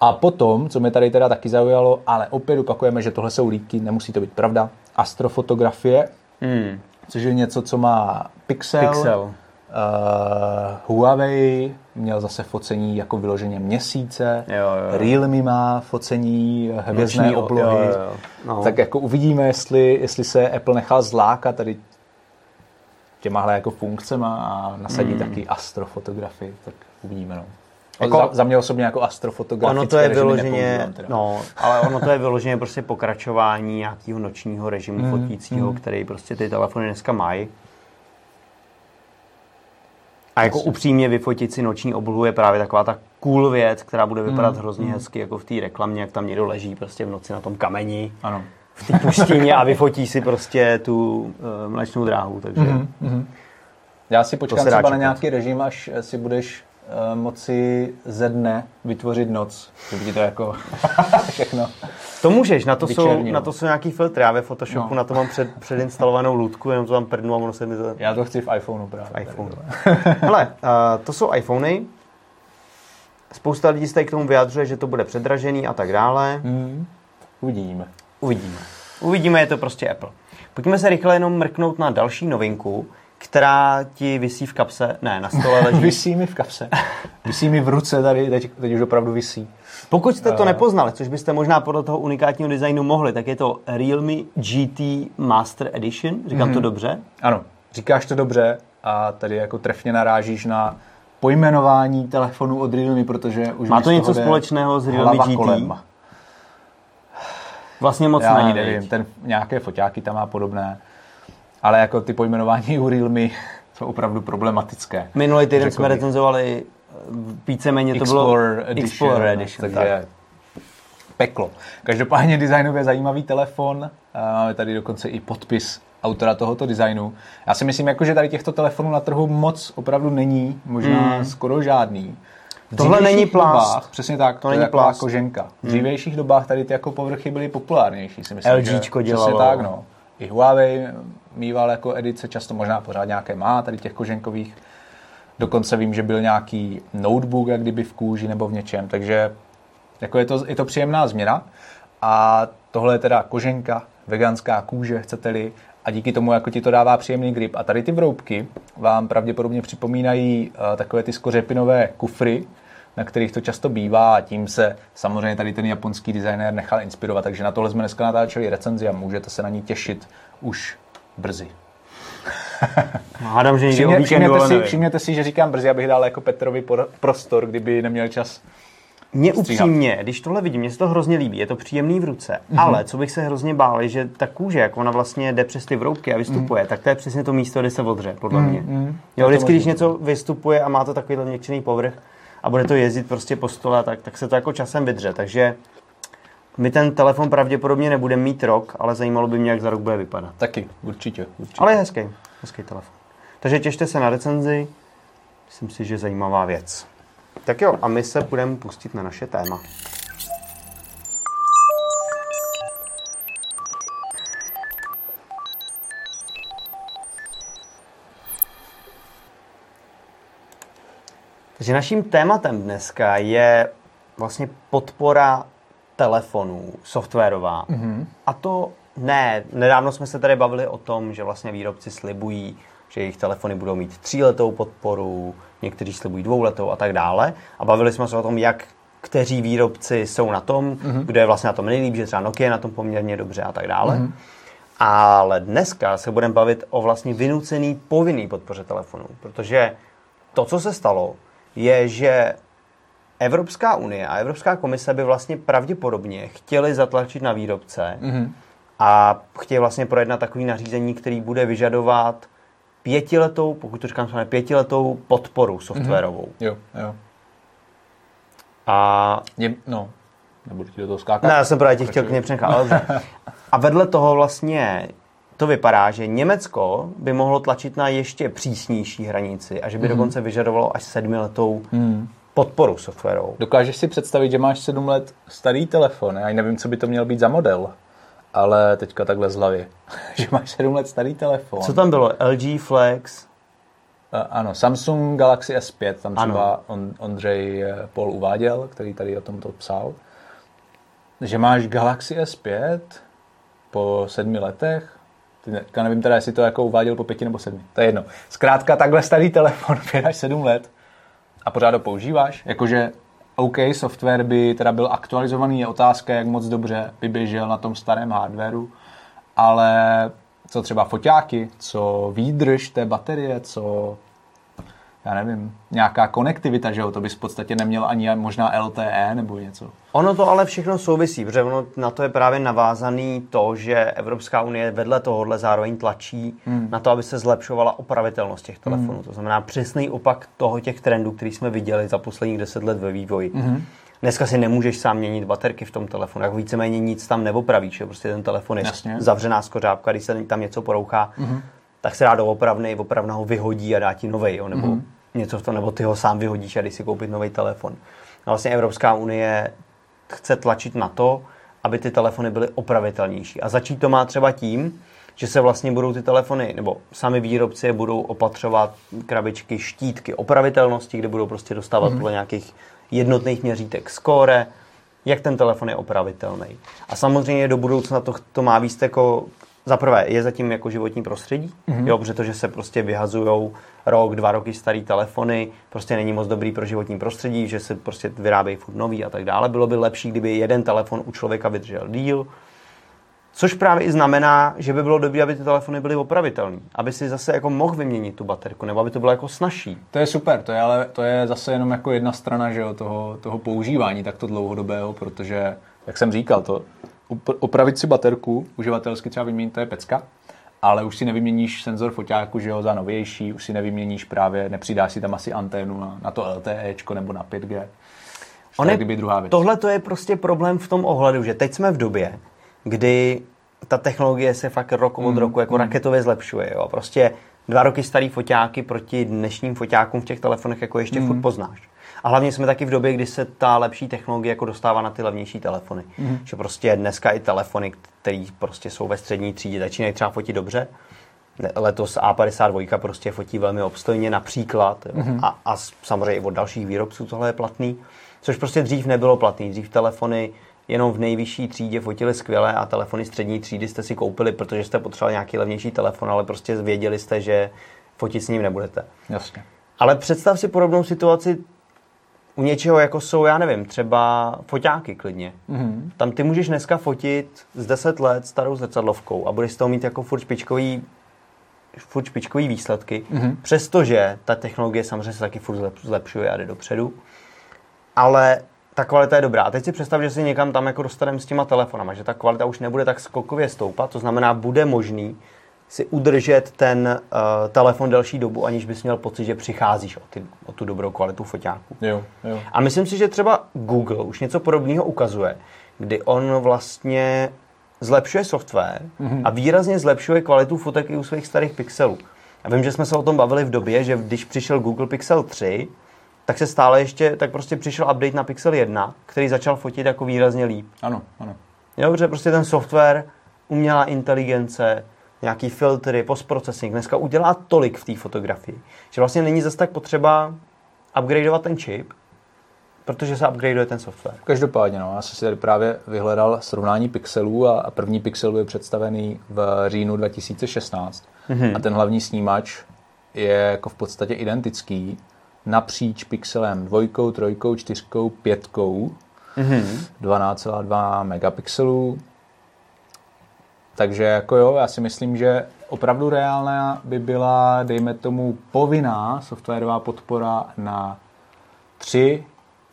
A potom, co mě tady teda taky zaujalo, ale opět opakujeme, že tohle jsou líky, nemusí to být pravda, astrofotografie, hmm. což je něco, co má Pixel, Pixel Uh, Huawei měl zase focení jako vyloženě měsíce, jo, jo. Realme má focení hvězdné Noční, oblohy, jo, jo. No. tak jako uvidíme, jestli, jestli se Apple nechal zlákat tady těmahle jako funkcema a nasadí mm. taky astrofotografii, tak uvidíme. No. Jako, za, za mě osobně jako astrofotografické ono to je vyloženě, no, ale ono to je vyloženě prostě pokračování nějakého nočního režimu mm, fotícího, mm. který prostě ty telefony dneska mají. A jako upřímně vyfotit si noční oblohu je právě taková ta cool věc, která bude vypadat mm. hrozně mm. hezky, jako v té reklamě, jak tam někdo leží prostě v noci na tom kameni. Ano. V té pustině a vyfotí si prostě tu uh, mlečnou dráhu, takže... Mm. Mm. Já si počkám třeba na nějaký režim, až si budeš moci ze dne vytvořit noc. Že by ti to jako všechno... To můžeš, na to, jsou, na to jsou nějaký filtry. Já ve Photoshopu No. na to mám před, předinstalovanou lootku, jenom to tam prdnu a ono se mi to... Já to chci v iPhoneu právě. iPhone. Hele, uh, to jsou iPhony. Spousta lidí se k tomu vyjadřuje, že to bude předražený a tak dále. Hmm. Uvidíme. Uvidíme. Uvidíme, je to prostě Apple. Pojďme se rychle jenom mrknout na další novinku, která ti visí v kapse, ne, na stole leží. Visí mi v kapse. Visí mi v ruce tady, teď, teď už opravdu visí. Pokud jste to Eh. nepoznali, což byste možná podle toho unikátního designu mohli, tak je to Realme GT Master Edition. Říkám Mhm. to dobře? Ano, říkáš to dobře a tady jako trefně narážíš na pojmenování telefonu od Realme, protože už Má to něco společného s Realme GT? kolem. Vlastně moc Já ne, nevím, ten nějaké foťáky tam má podobné, ale jako ty pojmenování u Realme jsou opravdu problematické. Minulý týden jsme recenzovali eh, víceméně to Explorer bylo Edition, Explorer Edition tak. takže peklo. Každopádně designově zajímavý telefon, a máme tady dokonce i podpis autora tohoto designu. Já si myslím, jako, že tady těchto telefonů na trhu moc opravdu není, možná hmm. skoro žádný. V Tohle není plast. Dobách, přesně tak, to, To není je plast. koženka. V dřívějších dobách tady ty jako povrchy byly populárnější, si myslím. LGčko že, Přesně dělalo. tak, no. I Huawei mýval jako edice, často možná pořád nějaké má, tady těch koženkových. Dokonce vím, že byl nějaký notebook, jak kdyby v kůži nebo v něčem, takže jako je, to, je to příjemná změna. A tohle je teda koženka, veganská kůže, chcete-li, a díky tomu jako ti to dává příjemný grip. A tady ty vroubky vám pravděpodobně připomínají uh, takové ty skořepinové kufry, na kterých to často bývá a tím se samozřejmě tady ten japonský designér nechal inspirovat. Takže na tohle jsme dneska natáčeli recenzi a můžete se na ní těšit už brzy. Hádám, že někdy o Všimně, víkendu, všimněte, ale si, všimněte si, že říkám brzy, abych dal jako Petrovi por- prostor, kdyby neměl čas. Mně stříhat. upřímně, když tohle vidím, mně se to hrozně líbí, je to příjemný v ruce, Mhm. ale co bych se hrozně bál, je, že ta kůže, jak ona vlastně jde přes ty vroubky a vystupuje, tak to je přesně to místo, kde se odře, podle mě. mhm. Je Jo, vždycky, když něco vystupuje a má to takovýhle měkčený povrch a bude to jezdit prostě po stole, tak, tak se to jako časem vydře, takže my ten telefon pravděpodobně nebudeme mít rok, ale zajímalo by mě, jak za rok bude vypadat. Taky, určitě. určitě. Ale je hezký, hezký telefon. Takže těšte se na recenzi, myslím si, že zajímavá věc. Tak jo, a my se budeme pustit na naše téma. Takže naším tématem dneska je vlastně podpora telefonů softwarová. Mm-hmm. A to ne, nedávno jsme se tady bavili o tom, že vlastně výrobci slibují, že jejich telefony budou mít tříletou podporu, někteří slibují dvouletou a tak dále. A bavili jsme se o tom, jak kteří výrobci jsou na tom, mm-hmm. kdo je vlastně na tom nejlíp, že třeba Nokia je na tom poměrně dobře a tak dále. Mm-hmm. Ale dneska se budeme bavit o vlastně vynucený povinný podpoře telefonů, protože to, co se stalo, je, že Evropská unie a Evropská komise by vlastně pravděpodobně chtěli zatlačit na výrobce mm-hmm. a chtějí vlastně projednat takový nařízení, který bude vyžadovat pětiletou, pokud to říkám správně, pětiletou podporu softwarovou. Jo, jo. A Je, no, nebudu ti do toho skákat. ne, já jsem právě tě chtěl k něm přenechat. A vedle toho vlastně to vypadá, že Německo by mohlo tlačit na ještě přísnější hranici a že by mm. dokonce vyžadovalo až sedmiletou mm. Podporu softwarovou. Dokážeš si představit, že máš 7 let starý telefon, já nevím, co by to měl být za model, ale teďka takhle z hlavy, že máš 7 let starý telefon. Co tam bylo? LG Flex? A- Ano, Samsung Galaxy S5, tam Ano. třeba on, Ondřej eh, Pol uváděl, který tady o tomto psal, že máš Galaxy S5 po sedmi letech, teďka nevím teda, jestli to jako uváděl po pěti nebo sedmi, to je jedno. Zkrátka takhle starý telefon, 5 až 7 let a pořád ho používáš, jakože OK, software by teda byl aktualizovaný, je otázka, jak moc dobře by běžel na tom starém hardwareu, ale co třeba foťáky, co výdrž té baterie, co já nevím, nějaká konektivita, že jo, to bys v podstatě neměl ani možná LTE nebo něco. Ono to ale všechno souvisí, protože ono na to je právě navázaný to, že Evropská unie vedle tohohle zároveň tlačí hmm. na to, aby se zlepšovala opravitelnost těch telefonů. Hmm. To znamená přesný opak toho těch trendů, který jsme viděli za posledních deset let ve vývoji. Hmm. Dneska si nemůžeš sám měnit baterky v tom telefonu, jako víceméně nic tam neopravíš, prostě ten telefon je Jasně. zavřená skořápka, když se tam něco porouchá, mm-hmm. Tak se dá do opravny, opravna ho vyhodí a dá ti novej, jo, nebo mm-hmm. něco v tom, nebo ty ho sám vyhodíš a jdeš si koupit nový telefon. A vlastně Evropská unie chce tlačit na to, aby ty telefony byly opravitelnější. A začít to má třeba tím, že se vlastně budou ty telefony, nebo sami výrobci je budou opatřovat krabičky, štítky opravitelnosti, kde budou prostě dostávat mm-hmm. podle nějakých jednotných měřítek skóre, jak ten telefon je opravitelný. A samozřejmě do budoucna to, to má víc jako za prvé je zatím jako životní prostředí, mm-hmm. jo, protože se prostě vyhazují rok, dva roky starý telefony, prostě není moc dobrý pro životní prostředí, že se prostě vyrábějí furt nový a tak dále. Bylo by lepší, kdyby jeden telefon u člověka vydržel díl, Což právě i znamená, že by bylo dobré, aby ty telefony byly opravitelné, aby si zase jako mohl vyměnit tu baterku, nebo aby to bylo jako snažší. To je super, to je ale to je zase jenom jako jedna strana že jo, toho, toho používání takto dlouhodobého, protože, jak jsem říkal, to opravit si baterku, uživatelsky třeba vyměnit, to je pecka, ale už si nevyměníš senzor foťáku, že jo, za novější, už si nevyměníš právě, nepřidáš si tam asi anténu na, na to LTE nebo na 5G. On je, druhá věc. Tohle to je prostě problém v tom ohledu, že teď jsme v době, kdy ta technologie se fakt rok od mm, roku jako mm. raketově zlepšuje. Jo. Prostě dva roky starý foťáky proti dnešním foťákům v těch telefonech jako ještě mm. furt poznáš. A hlavně jsme taky v době, kdy se ta lepší technologie jako dostává na ty levnější telefony. Mm. Že prostě dneska i telefony, které prostě jsou ve střední třídě, začínají třeba fotit dobře. Letos A52 prostě fotí velmi obstojně například. Jo. Mm. A, a samozřejmě i od dalších výrobců tohle je platný. Což prostě dřív nebylo platný. Dřív telefony jenom v nejvyšší třídě fotili skvěle a telefony střední třídy jste si koupili, protože jste potřebovali nějaký levnější telefon, ale prostě věděli jste, že fotit s ním nebudete. Jasně. Ale představ si podobnou situaci u něčeho, jako jsou, já nevím, třeba foťáky klidně. Mm-hmm. Tam ty můžeš dneska fotit z 10 let starou zrcadlovkou a budeš z toho mít jako furt špičkový, furt špičkový výsledky, mm-hmm. přestože ta technologie samozřejmě se taky furt zlepšuje a jde dopředu. Ale ta kvalita je dobrá. A teď si představ, že si někam tam jako dostaneme s těma telefonama, že ta kvalita už nebude tak skokově stoupat, to znamená, bude možný si udržet ten uh, telefon delší dobu, aniž bys měl pocit, že přicházíš o, ty, o tu dobrou kvalitu foťáku. Jo, jo. A myslím si, že třeba Google už něco podobného ukazuje, kdy on vlastně zlepšuje software mm-hmm. a výrazně zlepšuje kvalitu fotek i u svých starých pixelů. A vím, že jsme se o tom bavili v době, že když přišel Google Pixel 3, tak se stále ještě, tak prostě přišel update na Pixel 1, který začal fotit jako výrazně líp. Ano, ano. Jo, protože prostě ten software, umělá inteligence, nějaký filtry, postprocessing, dneska udělá tolik v té fotografii, že vlastně není zase tak potřeba upgradeovat ten čip, protože se upgradeuje ten software. Každopádně, no, já jsem si tady právě vyhledal srovnání pixelů a první pixel byl představený v říjnu 2016 mm-hmm. a ten hlavní snímač je jako v podstatě identický napříč pixelem dvojkou, trojkou, čtyřkou, pětkou, mm-hmm. 12,2 megapixelů. Takže jako jo, já si myslím, že opravdu reálná by byla, dejme tomu, povinná softwarová podpora na 3,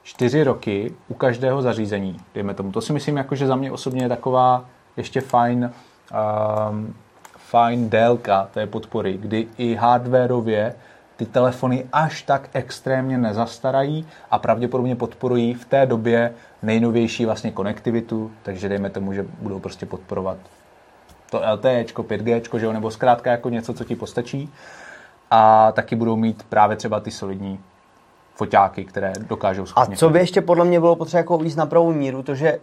4 roky u každého zařízení, dejme tomu. To si myslím, jako, že za mě osobně je taková ještě fajn, um, fajn délka té podpory, kdy i hardwareově ty telefony až tak extrémně nezastarají a pravděpodobně podporují v té době nejnovější vlastně konektivitu, takže dejme tomu, že budou prostě podporovat to LTE, 5G, že jo, nebo zkrátka jako něco, co ti postačí. A taky budou mít právě třeba ty solidní foťáky, které dokážou schopně. A co by ještě podle mě bylo potřeba jako na pravou míru, to, že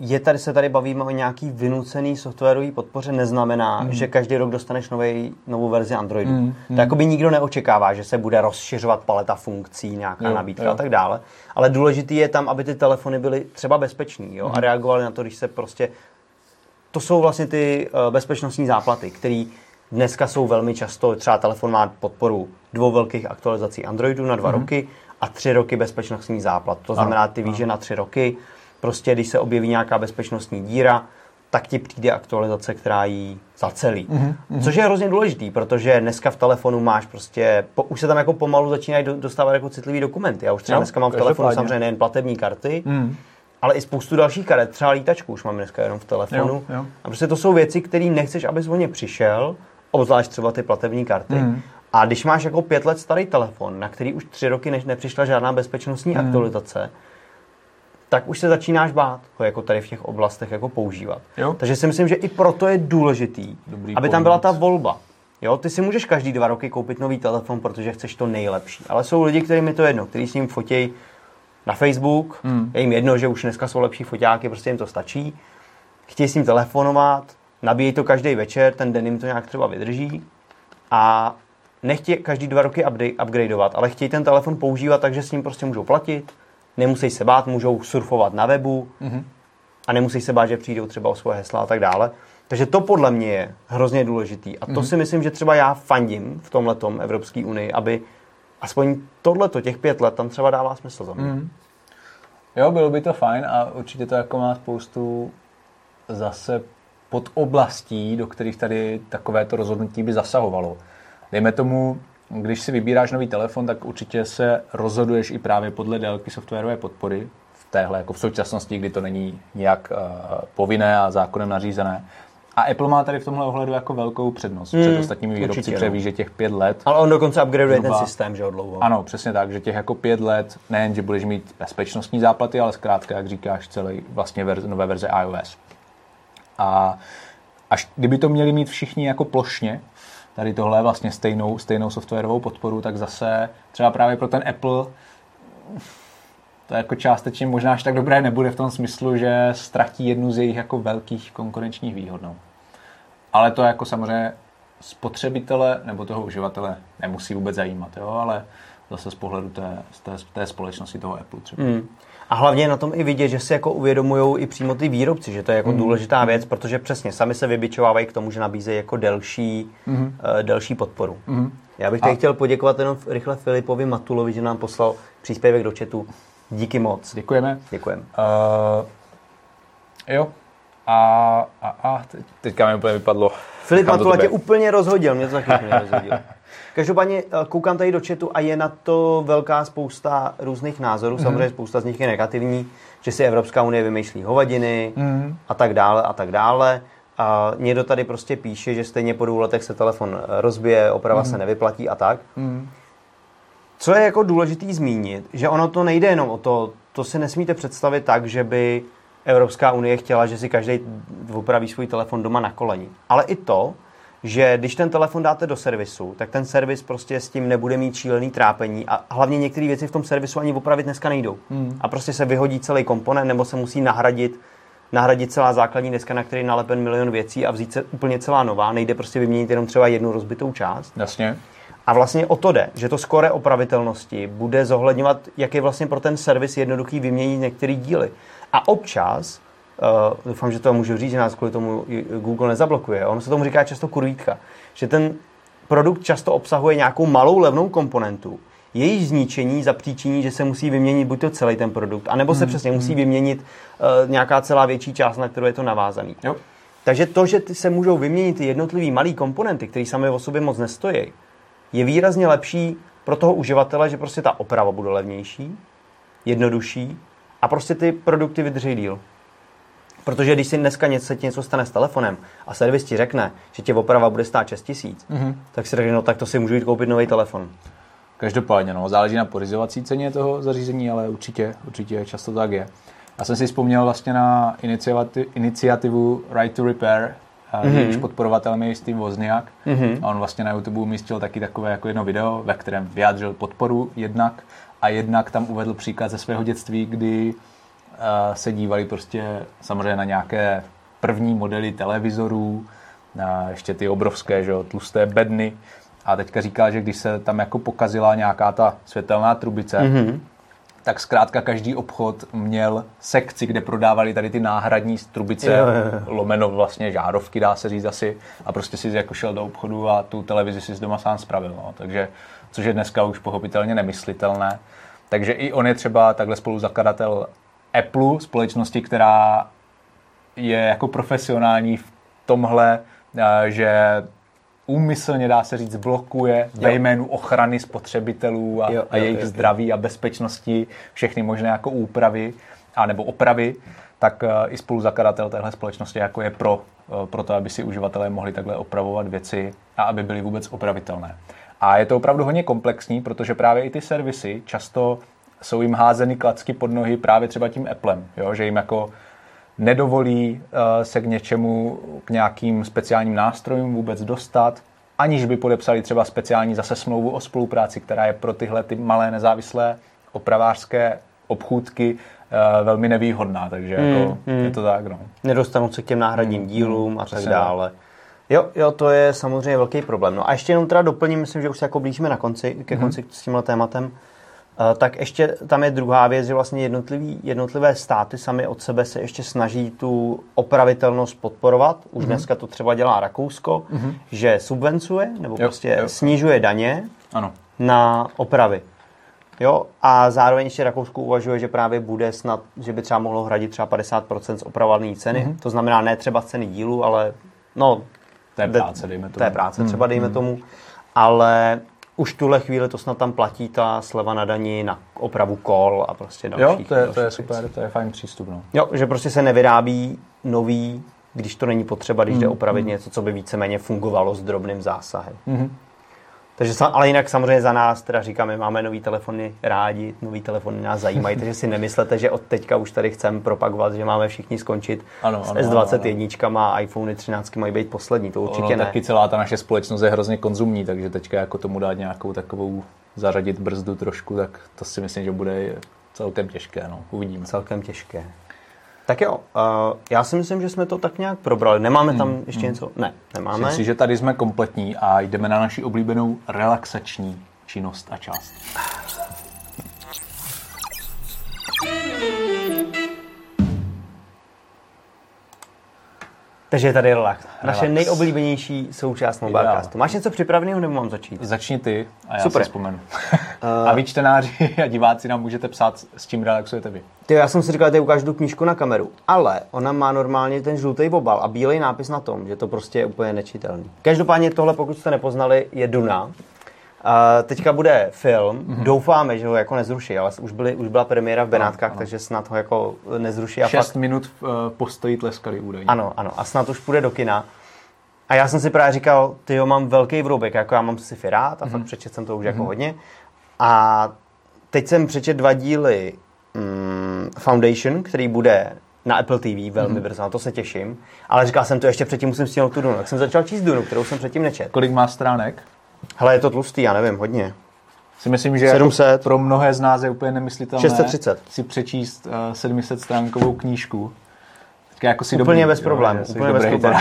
je tady se tady bavíme o nějaký vynucený softwarový podpoře, neznamená, mm. že každý rok dostaneš nový, novou verzi Androidu. Mm. To jako by nikdo neočekává, že se bude rozšiřovat paleta funkcí, nějaká jo, nabídka jo. a tak dále. Ale důležitý je tam, aby ty telefony byly třeba bezpečný jo, mm. a reagovaly na to, když se prostě... To jsou vlastně ty uh, bezpečnostní záplaty, které dneska jsou velmi často, třeba telefon má podporu dvou velkých aktualizací Androidu na dva mm. roky a tři roky bezpečnostní záplat. To znamená, ty víš, že na tři roky prostě když se objeví nějaká bezpečnostní díra, tak ti přijde aktualizace, která ji zacelí. Mm-hmm. Což je hrozně důležitý, protože dneska v telefonu máš prostě, po, už se tam jako pomalu začínají dostávat jako citlivý dokumenty. Já už třeba no, dneska mám v telefonu samozřejmě nejen platební karty, mm. Ale i spoustu dalších karet, třeba lítačku už mám dneska jenom v telefonu. Jo, jo. A prostě to jsou věci, které nechceš, aby o ně přišel, obzvlášť třeba ty platební karty. Mm. A když máš jako pět let starý telefon, na který už tři roky než nepřišla žádná bezpečnostní mm. aktualizace, tak už se začínáš bát ho jako tady v těch oblastech jako používat. Jo? Takže si myslím, že i proto je důležitý, Dobrý aby tam byla ta volba. Jo, ty si můžeš každý dva roky koupit nový telefon, protože chceš to nejlepší. Ale jsou lidi, kterým je to jedno, kteří s ním fotí na Facebook, hmm. je jim jedno, že už dneska jsou lepší foťáky, prostě jim to stačí. Chtějí s ním telefonovat, nabíjí to každý večer, ten den jim to nějak třeba vydrží a nechtějí každý dva roky upgradeovat, ale chtějí ten telefon používat tak, že s ním prostě můžou platit, nemusí se bát, můžou surfovat na webu mm-hmm. a nemusí se bát, že přijdou třeba o svoje hesla a tak dále. Takže to podle mě je hrozně důležitý. A to mm-hmm. si myslím, že třeba já fandím v tomhle Evropské unii, aby aspoň tohleto, těch pět let, tam třeba dává smysl za mě. Mm. Jo, bylo by to fajn a určitě to jako má spoustu zase pod oblastí, do kterých tady takovéto rozhodnutí by zasahovalo. Dejme tomu, když si vybíráš nový telefon, tak určitě se rozhoduješ i právě podle délky softwarové podpory v téhle, jako v současnosti, kdy to není nějak uh, povinné a zákonem nařízené. A Apple má tady v tomhle ohledu jako velkou přednost hmm, před ostatními výrobci, protože no. ví, že těch pět let... Ale on dokonce upgradeuje ten systém, že ho dlouho. Ano, přesně tak, že těch jako pět let, nejen, že budeš mít bezpečnostní záplaty, ale zkrátka, jak říkáš, celý vlastně verze, nové verze iOS. A až kdyby to měli mít všichni jako plošně, tady tohle vlastně stejnou, stejnou softwarovou podporu, tak zase třeba právě pro ten Apple to jako částečně možná až tak dobré nebude v tom smyslu, že ztratí jednu z jejich jako velkých konkurenčních výhod. No. Ale to jako samozřejmě spotřebitele nebo toho uživatele nemusí vůbec zajímat, jo? ale zase z pohledu té, z té, té společnosti toho Apple třeba. Mm. A hlavně na tom i vidět, že si jako uvědomují i přímo ty výrobci, že to je jako mm. důležitá věc, protože přesně sami se vybičovávají k tomu, že nabízejí jako delší, mm. uh, delší podporu. Mm. Já bych tady A... chtěl poděkovat jenom rychle Filipovi Matulovi, že nám poslal příspěvek do chatu. Díky moc. Děkujeme. Děkujeme. Uh, jo. A, a, a teď, teďka mi úplně vypadlo. Filip Matula tě úplně rozhodil, mě to taky úplně rozhodil. Každopádně eh, koukám tady do chatu a je na to velká spousta různých názorů, mm. samozřejmě spousta z nich je negativní, že si Evropská unie vymýšlí hovadiny mm. a tak dále a tak dále. A někdo tady prostě píše, že stejně po dvou letech se telefon eh, rozbije, oprava mm. se nevyplatí a tak. Mm. Co je jako důležitý zmínit, že ono to nejde jenom o to, to si nesmíte představit tak, že by Evropská unie chtěla, že si každý opraví svůj telefon doma na koleni. Ale i to, že když ten telefon dáte do servisu, tak ten servis prostě s tím nebude mít šílený trápení a hlavně některé věci v tom servisu ani opravit dneska nejdou. Hmm. A prostě se vyhodí celý komponent nebo se musí nahradit nahradit celá základní deska, na který je nalepen milion věcí a vzít se úplně celá nová. Nejde prostě vyměnit jenom třeba jednu rozbitou část. Jasně. A vlastně o to jde, že to skore opravitelnosti bude zohledňovat, jak je vlastně pro ten servis jednoduchý vyměnit některé díly. A občas Uh, doufám, že to můžu říct, že nás kvůli tomu Google nezablokuje. Ono se tomu říká často kurvítka. Že ten produkt často obsahuje nějakou malou levnou komponentu, její zničení zapříčiní, že se musí vyměnit buď to celý ten produkt, anebo se hmm. přesně musí hmm. vyměnit uh, nějaká celá větší část, na kterou je to navázaný. Jo. Takže to, že ty se můžou vyměnit ty jednotlivý malé komponenty, které sami o sobě moc nestojí, je výrazně lepší pro toho uživatele, že prostě ta oprava bude levnější, jednodušší a prostě ty produkty vydrží díl. Protože když si dneska něco, něco stane s telefonem a servis ti řekne, že tě oprava bude stát 6 tisíc, mm-hmm. tak si řekne, no tak to si můžu jít koupit nový telefon. Každopádně, no, záleží na pořizovací ceně toho zařízení, ale určitě, určitě často tak je. Já jsem si vzpomněl vlastně na iniciativu Right to Repair, mm-hmm. jejíž podporovatelem je Steve Wozniak. Mm-hmm. A on vlastně na YouTube umístil taky takové jako jedno video, ve kterém vyjádřil podporu jednak a jednak tam uvedl příklad ze svého dětství, kdy se dívali prostě samozřejmě na nějaké první modely televizorů, na ještě ty obrovské, že jo, tlusté bedny. A teďka říká, že když se tam jako pokazila nějaká ta světelná trubice, mm-hmm. tak zkrátka každý obchod měl sekci, kde prodávali tady ty náhradní trubice, jo, jo, jo. lomeno vlastně žárovky, dá se říct asi, a prostě si jako šel do obchodu a tu televizi si z doma sám spravil. No. Takže, což je dneska už pochopitelně nemyslitelné. Takže i on je třeba takhle spoluzakladatel Apple, společnosti, která je jako profesionální v tomhle, eh, že úmyslně, dá se říct, blokuje jo. ve jménu ochrany spotřebitelů a, jo, jo, a jejich jo, jo. zdraví a bezpečnosti všechny možné jako úpravy a nebo opravy, tak uh, i spoluzakladatel téhle společnosti jako je pro, uh, pro to, aby si uživatelé mohli takhle opravovat věci a aby byly vůbec opravitelné. A je to opravdu hodně komplexní, protože právě i ty servisy často jsou jim házeny klacky pod nohy právě třeba tím Applem, jo? že jim jako nedovolí uh, se k něčemu, k nějakým speciálním nástrojům vůbec dostat aniž by podepsali třeba speciální zase smlouvu o spolupráci, která je pro tyhle ty malé nezávislé opravářské obchůdky uh, velmi nevýhodná, takže hmm, jako hmm. je to tak. No. Nedostanou se k těm náhradním hmm, dílům hmm, a tak dále. Jo, jo, to je samozřejmě velký problém. No a ještě jenom teda doplním, myslím, že už se jako blížíme na konci, ke hmm. konci s tímhle tématem. Eh, tak ještě tam je druhá věc, že vlastně jednotlivý, jednotlivé státy sami od sebe se ještě snaží tu opravitelnost podporovat. Už mm-hmm. dneska to třeba dělá Rakousko, mm-hmm. že subvencuje nebo jo, prostě jo. snižuje daně ano. na opravy. Jo, a zároveň ještě Rakousko uvažuje, že právě bude snad, že by třeba mohlo hradit třeba 50% z opravované ceny. Mm-hmm. To znamená ne třeba ceny dílu, ale no... Té práce, dejme tomu. Té práce třeba, dejme mm-hmm. tomu. Ale už tuhle chvíli to snad tam platí ta sleva na daní na opravu kol a prostě dalších. Jo, to je, to je super, to je fajn přístup. No. Jo, že prostě se nevyrábí nový, když to není potřeba, když mm, jde opravit mm. něco, co by víceméně fungovalo s drobným zásahem. Mm. Takže, ale jinak samozřejmě za nás teda říkáme, máme nový telefony rádi, nový telefony nás zajímají, takže si nemyslete, že od teďka už tady chceme propagovat, že máme všichni skončit ano, s S21 ano. a iPhone 13 mají být poslední, to určitě ono, ne. Taky celá ta naše společnost je hrozně konzumní, takže teďka jako tomu dát nějakou takovou zařadit brzdu trošku, tak to si myslím, že bude celkem těžké, no, uvidíme. Celkem těžké. Tak jo, uh, já si myslím, že jsme to tak nějak probrali. Nemáme tam hmm, ještě hmm. něco? Ne, nemáme. Myslím si, že tady jsme kompletní a jdeme na naši oblíbenou relaxační činnost a část. Takže je tady relax. Naše relax. nejoblíbenější součást Mobilecastu. Máš něco připraveného nebo mám začít? Začni ty a já Super. si vzpomenu. a vy čtenáři a diváci nám můžete psát, s čím relaxujete vy. Ty, já jsem si říkal, že ukážu tu knížku na kameru, ale ona má normálně ten žlutý obal a bílý nápis na tom, že to prostě je úplně nečitelný. Každopádně tohle, pokud jste nepoznali, je Duna. Uh, teďka bude film, mm-hmm. doufáme, že ho jako nezruší, ale už, byly, už byla premiéra v Benátkách, no, takže snad ho jako nezruší. A Šest fakt... minut uh, postojí tleskali údajně. Ano, ano, a snad už půjde do kina. A já jsem si právě říkal, ty jo, mám velký vroubek, jako já mám si rád a mm-hmm. fakt přečet jsem to už mm-hmm. jako mhm. hodně. A teď jsem přečet dva díly mm, Foundation, který bude na Apple TV velmi mm-hmm. brzo, na to se těším. Ale říkal jsem to ještě předtím, musím stihnout tu Dunu. Tak jsem začal číst Dunu, kterou jsem předtím nečetl. Kolik má stránek? Hele, je to tlustý, já nevím, hodně. Si myslím, že 700. Jako pro mnohé z nás je úplně nemyslitelné 630. si přečíst uh, eh, 700 stránkovou knížku. Tak jako si úplně dobrý, bez problémů. Úplně bez problémů.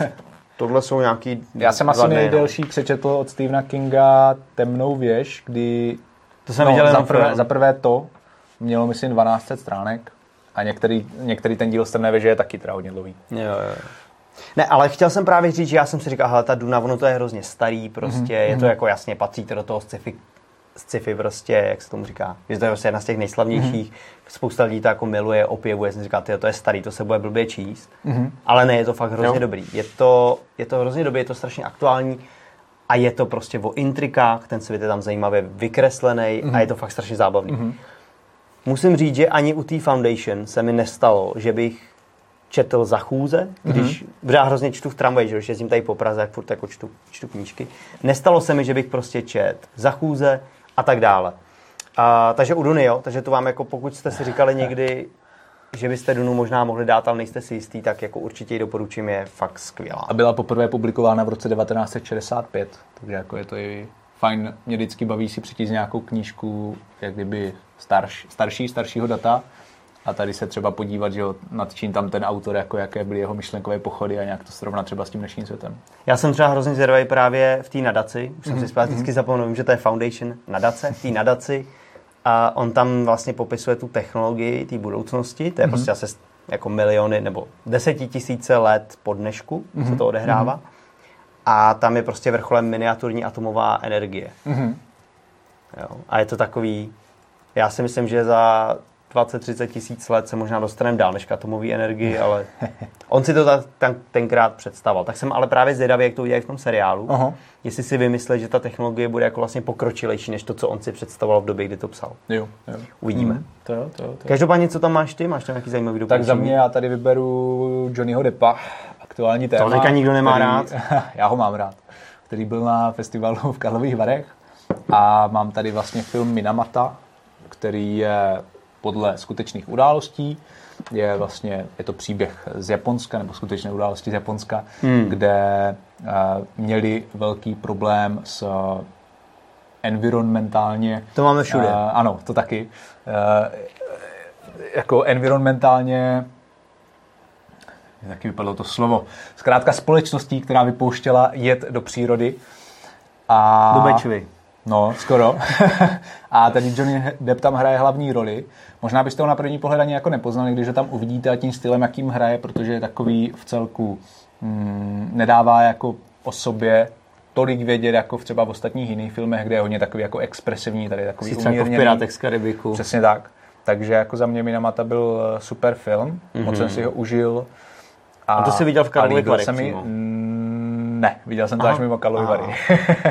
Tohle jsou nějaký Já jsem asi nejdelší no. přečetl od Stephena Kinga Temnou věž, kdy to jsem no, viděl za, prvé, za prvé to mělo myslím 12 stránek a některý, některý ten díl z Temné věže je taky teda hodně dlouhý. Jo, jo. Ne, ale chtěl jsem právě říct, že já jsem si říkal, hele, ta Duna, ono to je hrozně starý, prostě, mm-hmm. je to mhm. jako jasně, patří to do toho sci-fi, sci-fi prostě, jak se tomu říká, že to je prostě jedna z těch nejslavnějších, mm-hmm. spousta lidí to jako miluje, opěvuje, jsem říkal, to je starý, to se bude blbě číst, mm-hmm. ale ne, je to fakt hrozně jo. dobrý, je to, je to hrozně dobrý, je to strašně aktuální, a je to prostě o intrikách, ten svět je tam zajímavě vykreslený mm-hmm. a mhm. je to fakt strašně zábavný. Mm-hmm. Musím říct, že ani u té Foundation se mi nestalo, že bych četl za chůze, když mm-hmm. já hrozně čtu v tramvaji, že když jezdím tady po Praze, jak furt jako čtu, čtu knížky. Nestalo se mi, že bych prostě čet za chůze a tak dále. A, takže u Duny, jo, takže to vám jako pokud jste si říkali někdy, že byste Dunu možná mohli dát, ale nejste si jistý, tak jako určitě ji doporučím, je fakt skvělá. A byla poprvé publikována v roce 1965, takže jako je to i fajn, mě vždycky baví si přečíst nějakou knížku, jak kdyby starš, starší, staršího data, a tady se třeba podívat, že jo, nad čím tam ten autor, jako jaké byly jeho myšlenkové pochody a nějak to srovnat třeba s tím dnešním světem. Já jsem třeba hrozně zvědavý právě v té nadaci, už jsem mm-hmm. si zpátky vždycky zapomněl, že to je Foundation nadace, v té nadaci a on tam vlastně popisuje tu technologii té budoucnosti, to je mm-hmm. prostě asi jako miliony nebo desetitisíce let po dnešku mm-hmm. se mhm. to odehrává. Mm-hmm. A tam je prostě vrcholem miniaturní atomová energie. Mm-hmm. Jo. A je to takový, já si myslím, že za 20-30 tisíc let se možná dostaneme dál než k atomové energii, ale on si to ta, ten, tenkrát představoval. Tak jsem ale právě zvědavý, jak to udělají v tom seriálu. Aha. Jestli si vymyslel, že ta technologie bude jako vlastně pokročilejší, než to, co on si představoval v době, kdy to psal. Jo, jo. Uvidíme. Mm, to jo, to jo, to jo. Každopádně, co tam máš ty? Máš tam nějaký zajímavý doporučení? Tak za mě já tady vyberu Johnnyho Deppa, aktuální téma. To teďka nikdo nemá který, rád. já ho mám rád. Který byl na festivalu v Karlových Varech. A mám tady vlastně film Minamata, který je podle skutečných událostí. je vlastně, je to příběh z Japonska, nebo skutečné události z Japonska, hmm. kde uh, měli velký problém s uh, environmentálně... To máme všude. Uh, ano, to taky. Uh, jako environmentálně taky vypadlo to slovo. Zkrátka společností, která vypouštěla jed do přírody. A... Do Bečvy. No, skoro. a tady Johnny Depp tam hraje hlavní roli. Možná byste ho na první pohled ani jako nepoznali, když ho tam uvidíte a tím stylem, jakým hraje, protože je takový v celku mm, nedává jako o sobě tolik vědět, jako v třeba v ostatních jiných filmech, kde je hodně takový jako expresivní, tady takový Sice umírněný. jako v Pirátech z Karibiku. Přesně tak. Takže jako za mě Minamata byl eh, super film, mm-hmm. moc jsem mhm. si ho užil. A, a to jsi viděl v Karlových Varech Ne, viděl jsem to Aha. až mimo Karlovy Vary.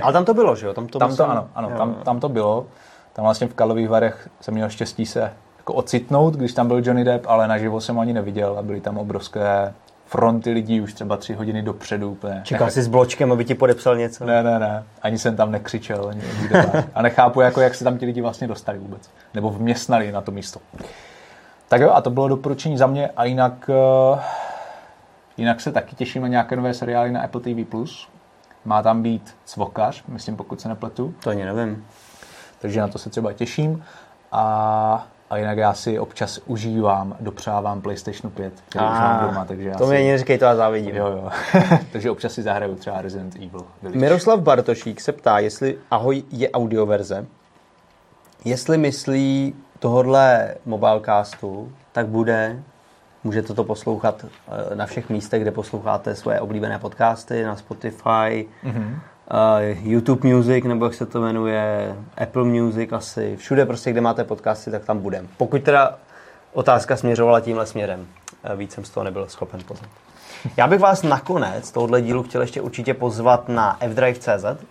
Ale tam to bylo, že jo? Tam to, tam to ano, ano tam, tam to bylo. Tam vlastně v Karlových Varech jsem měl štěstí se jako ocitnout, když tam byl Johnny Depp, ale naživo jsem ho ani neviděl a byly tam obrovské fronty lidí už třeba tři hodiny dopředu. Úplně. Čekal jsi s bločkem, aby ti podepsal něco? Ne, ne, ne. Ani jsem tam nekřičel. Ani, a nechápu, jako, jak se tam ti lidi vlastně dostali vůbec. Nebo vměstnali na to místo. Tak jo, a to bylo doporučení za mě. A jinak, uh, jinak se taky těším na nějaké nové seriály na Apple TV+. Má tam být Cvokař, myslím, pokud se nepletu. To ani nevím. Takže na to se třeba těším. A a jinak já si občas užívám, dopřávám PlayStation 5, který už mám doma, takže To mi si... neříkej, to já závidím. Jo, jo. takže občas si zahraju třeba Resident Evil. Village. Miroslav Bartošík se ptá, jestli Ahoj je audioverze, jestli myslí tohodle mobilecastu, tak bude, můžete to poslouchat eh, na všech místech, kde posloucháte svoje oblíbené podcasty, na Spotify, mm-hmm uh, YouTube Music, nebo jak se to jmenuje, Apple Music asi, všude prostě, kde máte podcasty, tak tam budem. Pokud teda otázka směřovala tímhle směrem, uh, víc jsem z toho nebyl schopen poznat. Já bych vás nakonec tohohle dílu chtěl ještě určitě pozvat na fdrive.cz,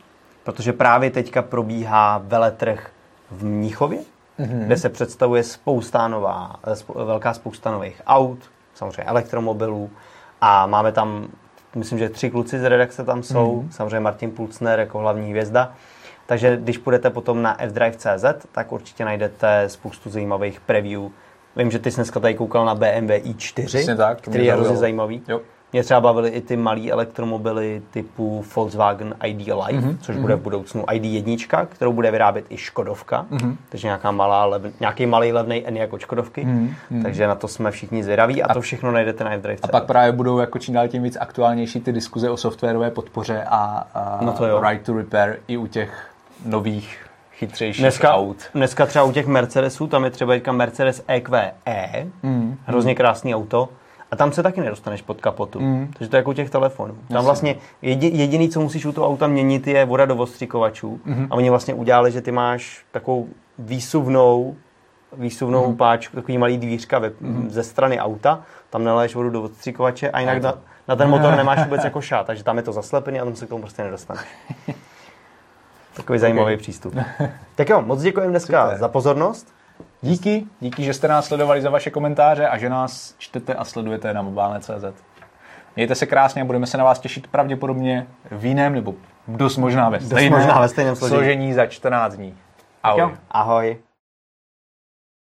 protože právě teďka probíhá veletrh v Mnichově, mm-hmm. kde se představuje spousta nová, eh, velká spousta nových aut, samozřejmě elektromobilů a máme tam myslím, že tři kluci z redakce tam jsou, mm. samozřejmě Martin Pulcner jako hlavní hvězda. Takže když půjdete potom na fdrive.cz, tak určitě najdete spoustu zajímavých preview. Vím, že ty jsi dneska tady koukal na BMW i4, tak, který je hrozně zajímavý. Jo. Mě třeba bavily i ty malé elektromobily typu Volkswagen ID Life, mm-hmm. což mm-hmm. bude v budoucnu ID jednička, kterou bude vyrábět i Škodovka, mm-hmm. takže nějaká malá, lev, nějaký malý levný N jako Škodovky, mm-hmm. takže na to jsme všichni zvědaví a, a to všechno najdete na iDrive. A pak právě budou jako čím dál tím víc aktuálnější ty diskuze o softwarové podpoře a, a no to jo. right to repair i u těch nových chytřejších dneska, aut. Dneska třeba u těch Mercedesů, tam je třeba Mercedes EQE, mm. hrozně krásný auto, a tam se taky nedostaneš pod kapotu. Mm. Takže to je jako u těch telefonů. Tam vlastně jediný, co musíš u toho auta měnit, je voda do ostřikovačů. Mm. A oni vlastně udělali, že ty máš takovou výsuvnou výsuvnou mm. páčku, takový malý dvířka ve, mm. ze strany auta, tam naléš vodu do odstřikovače a jinak na, na ten motor nemáš vůbec jako šát, takže tam je to zaslepený a tam se k tomu prostě nedostaneš. Takový zajímavý okay. přístup. Tak jo, moc děkujeme dneska Super. za pozornost. Díky, díky, že jste nás sledovali za vaše komentáře a že nás čtete a sledujete na mobilne.cz. Mějte se krásně a budeme se na vás těšit pravděpodobně v jiném nebo dost možná ve stejném, možná ve stejném složení. složení za 14 dní. Ahoj. Ahoj.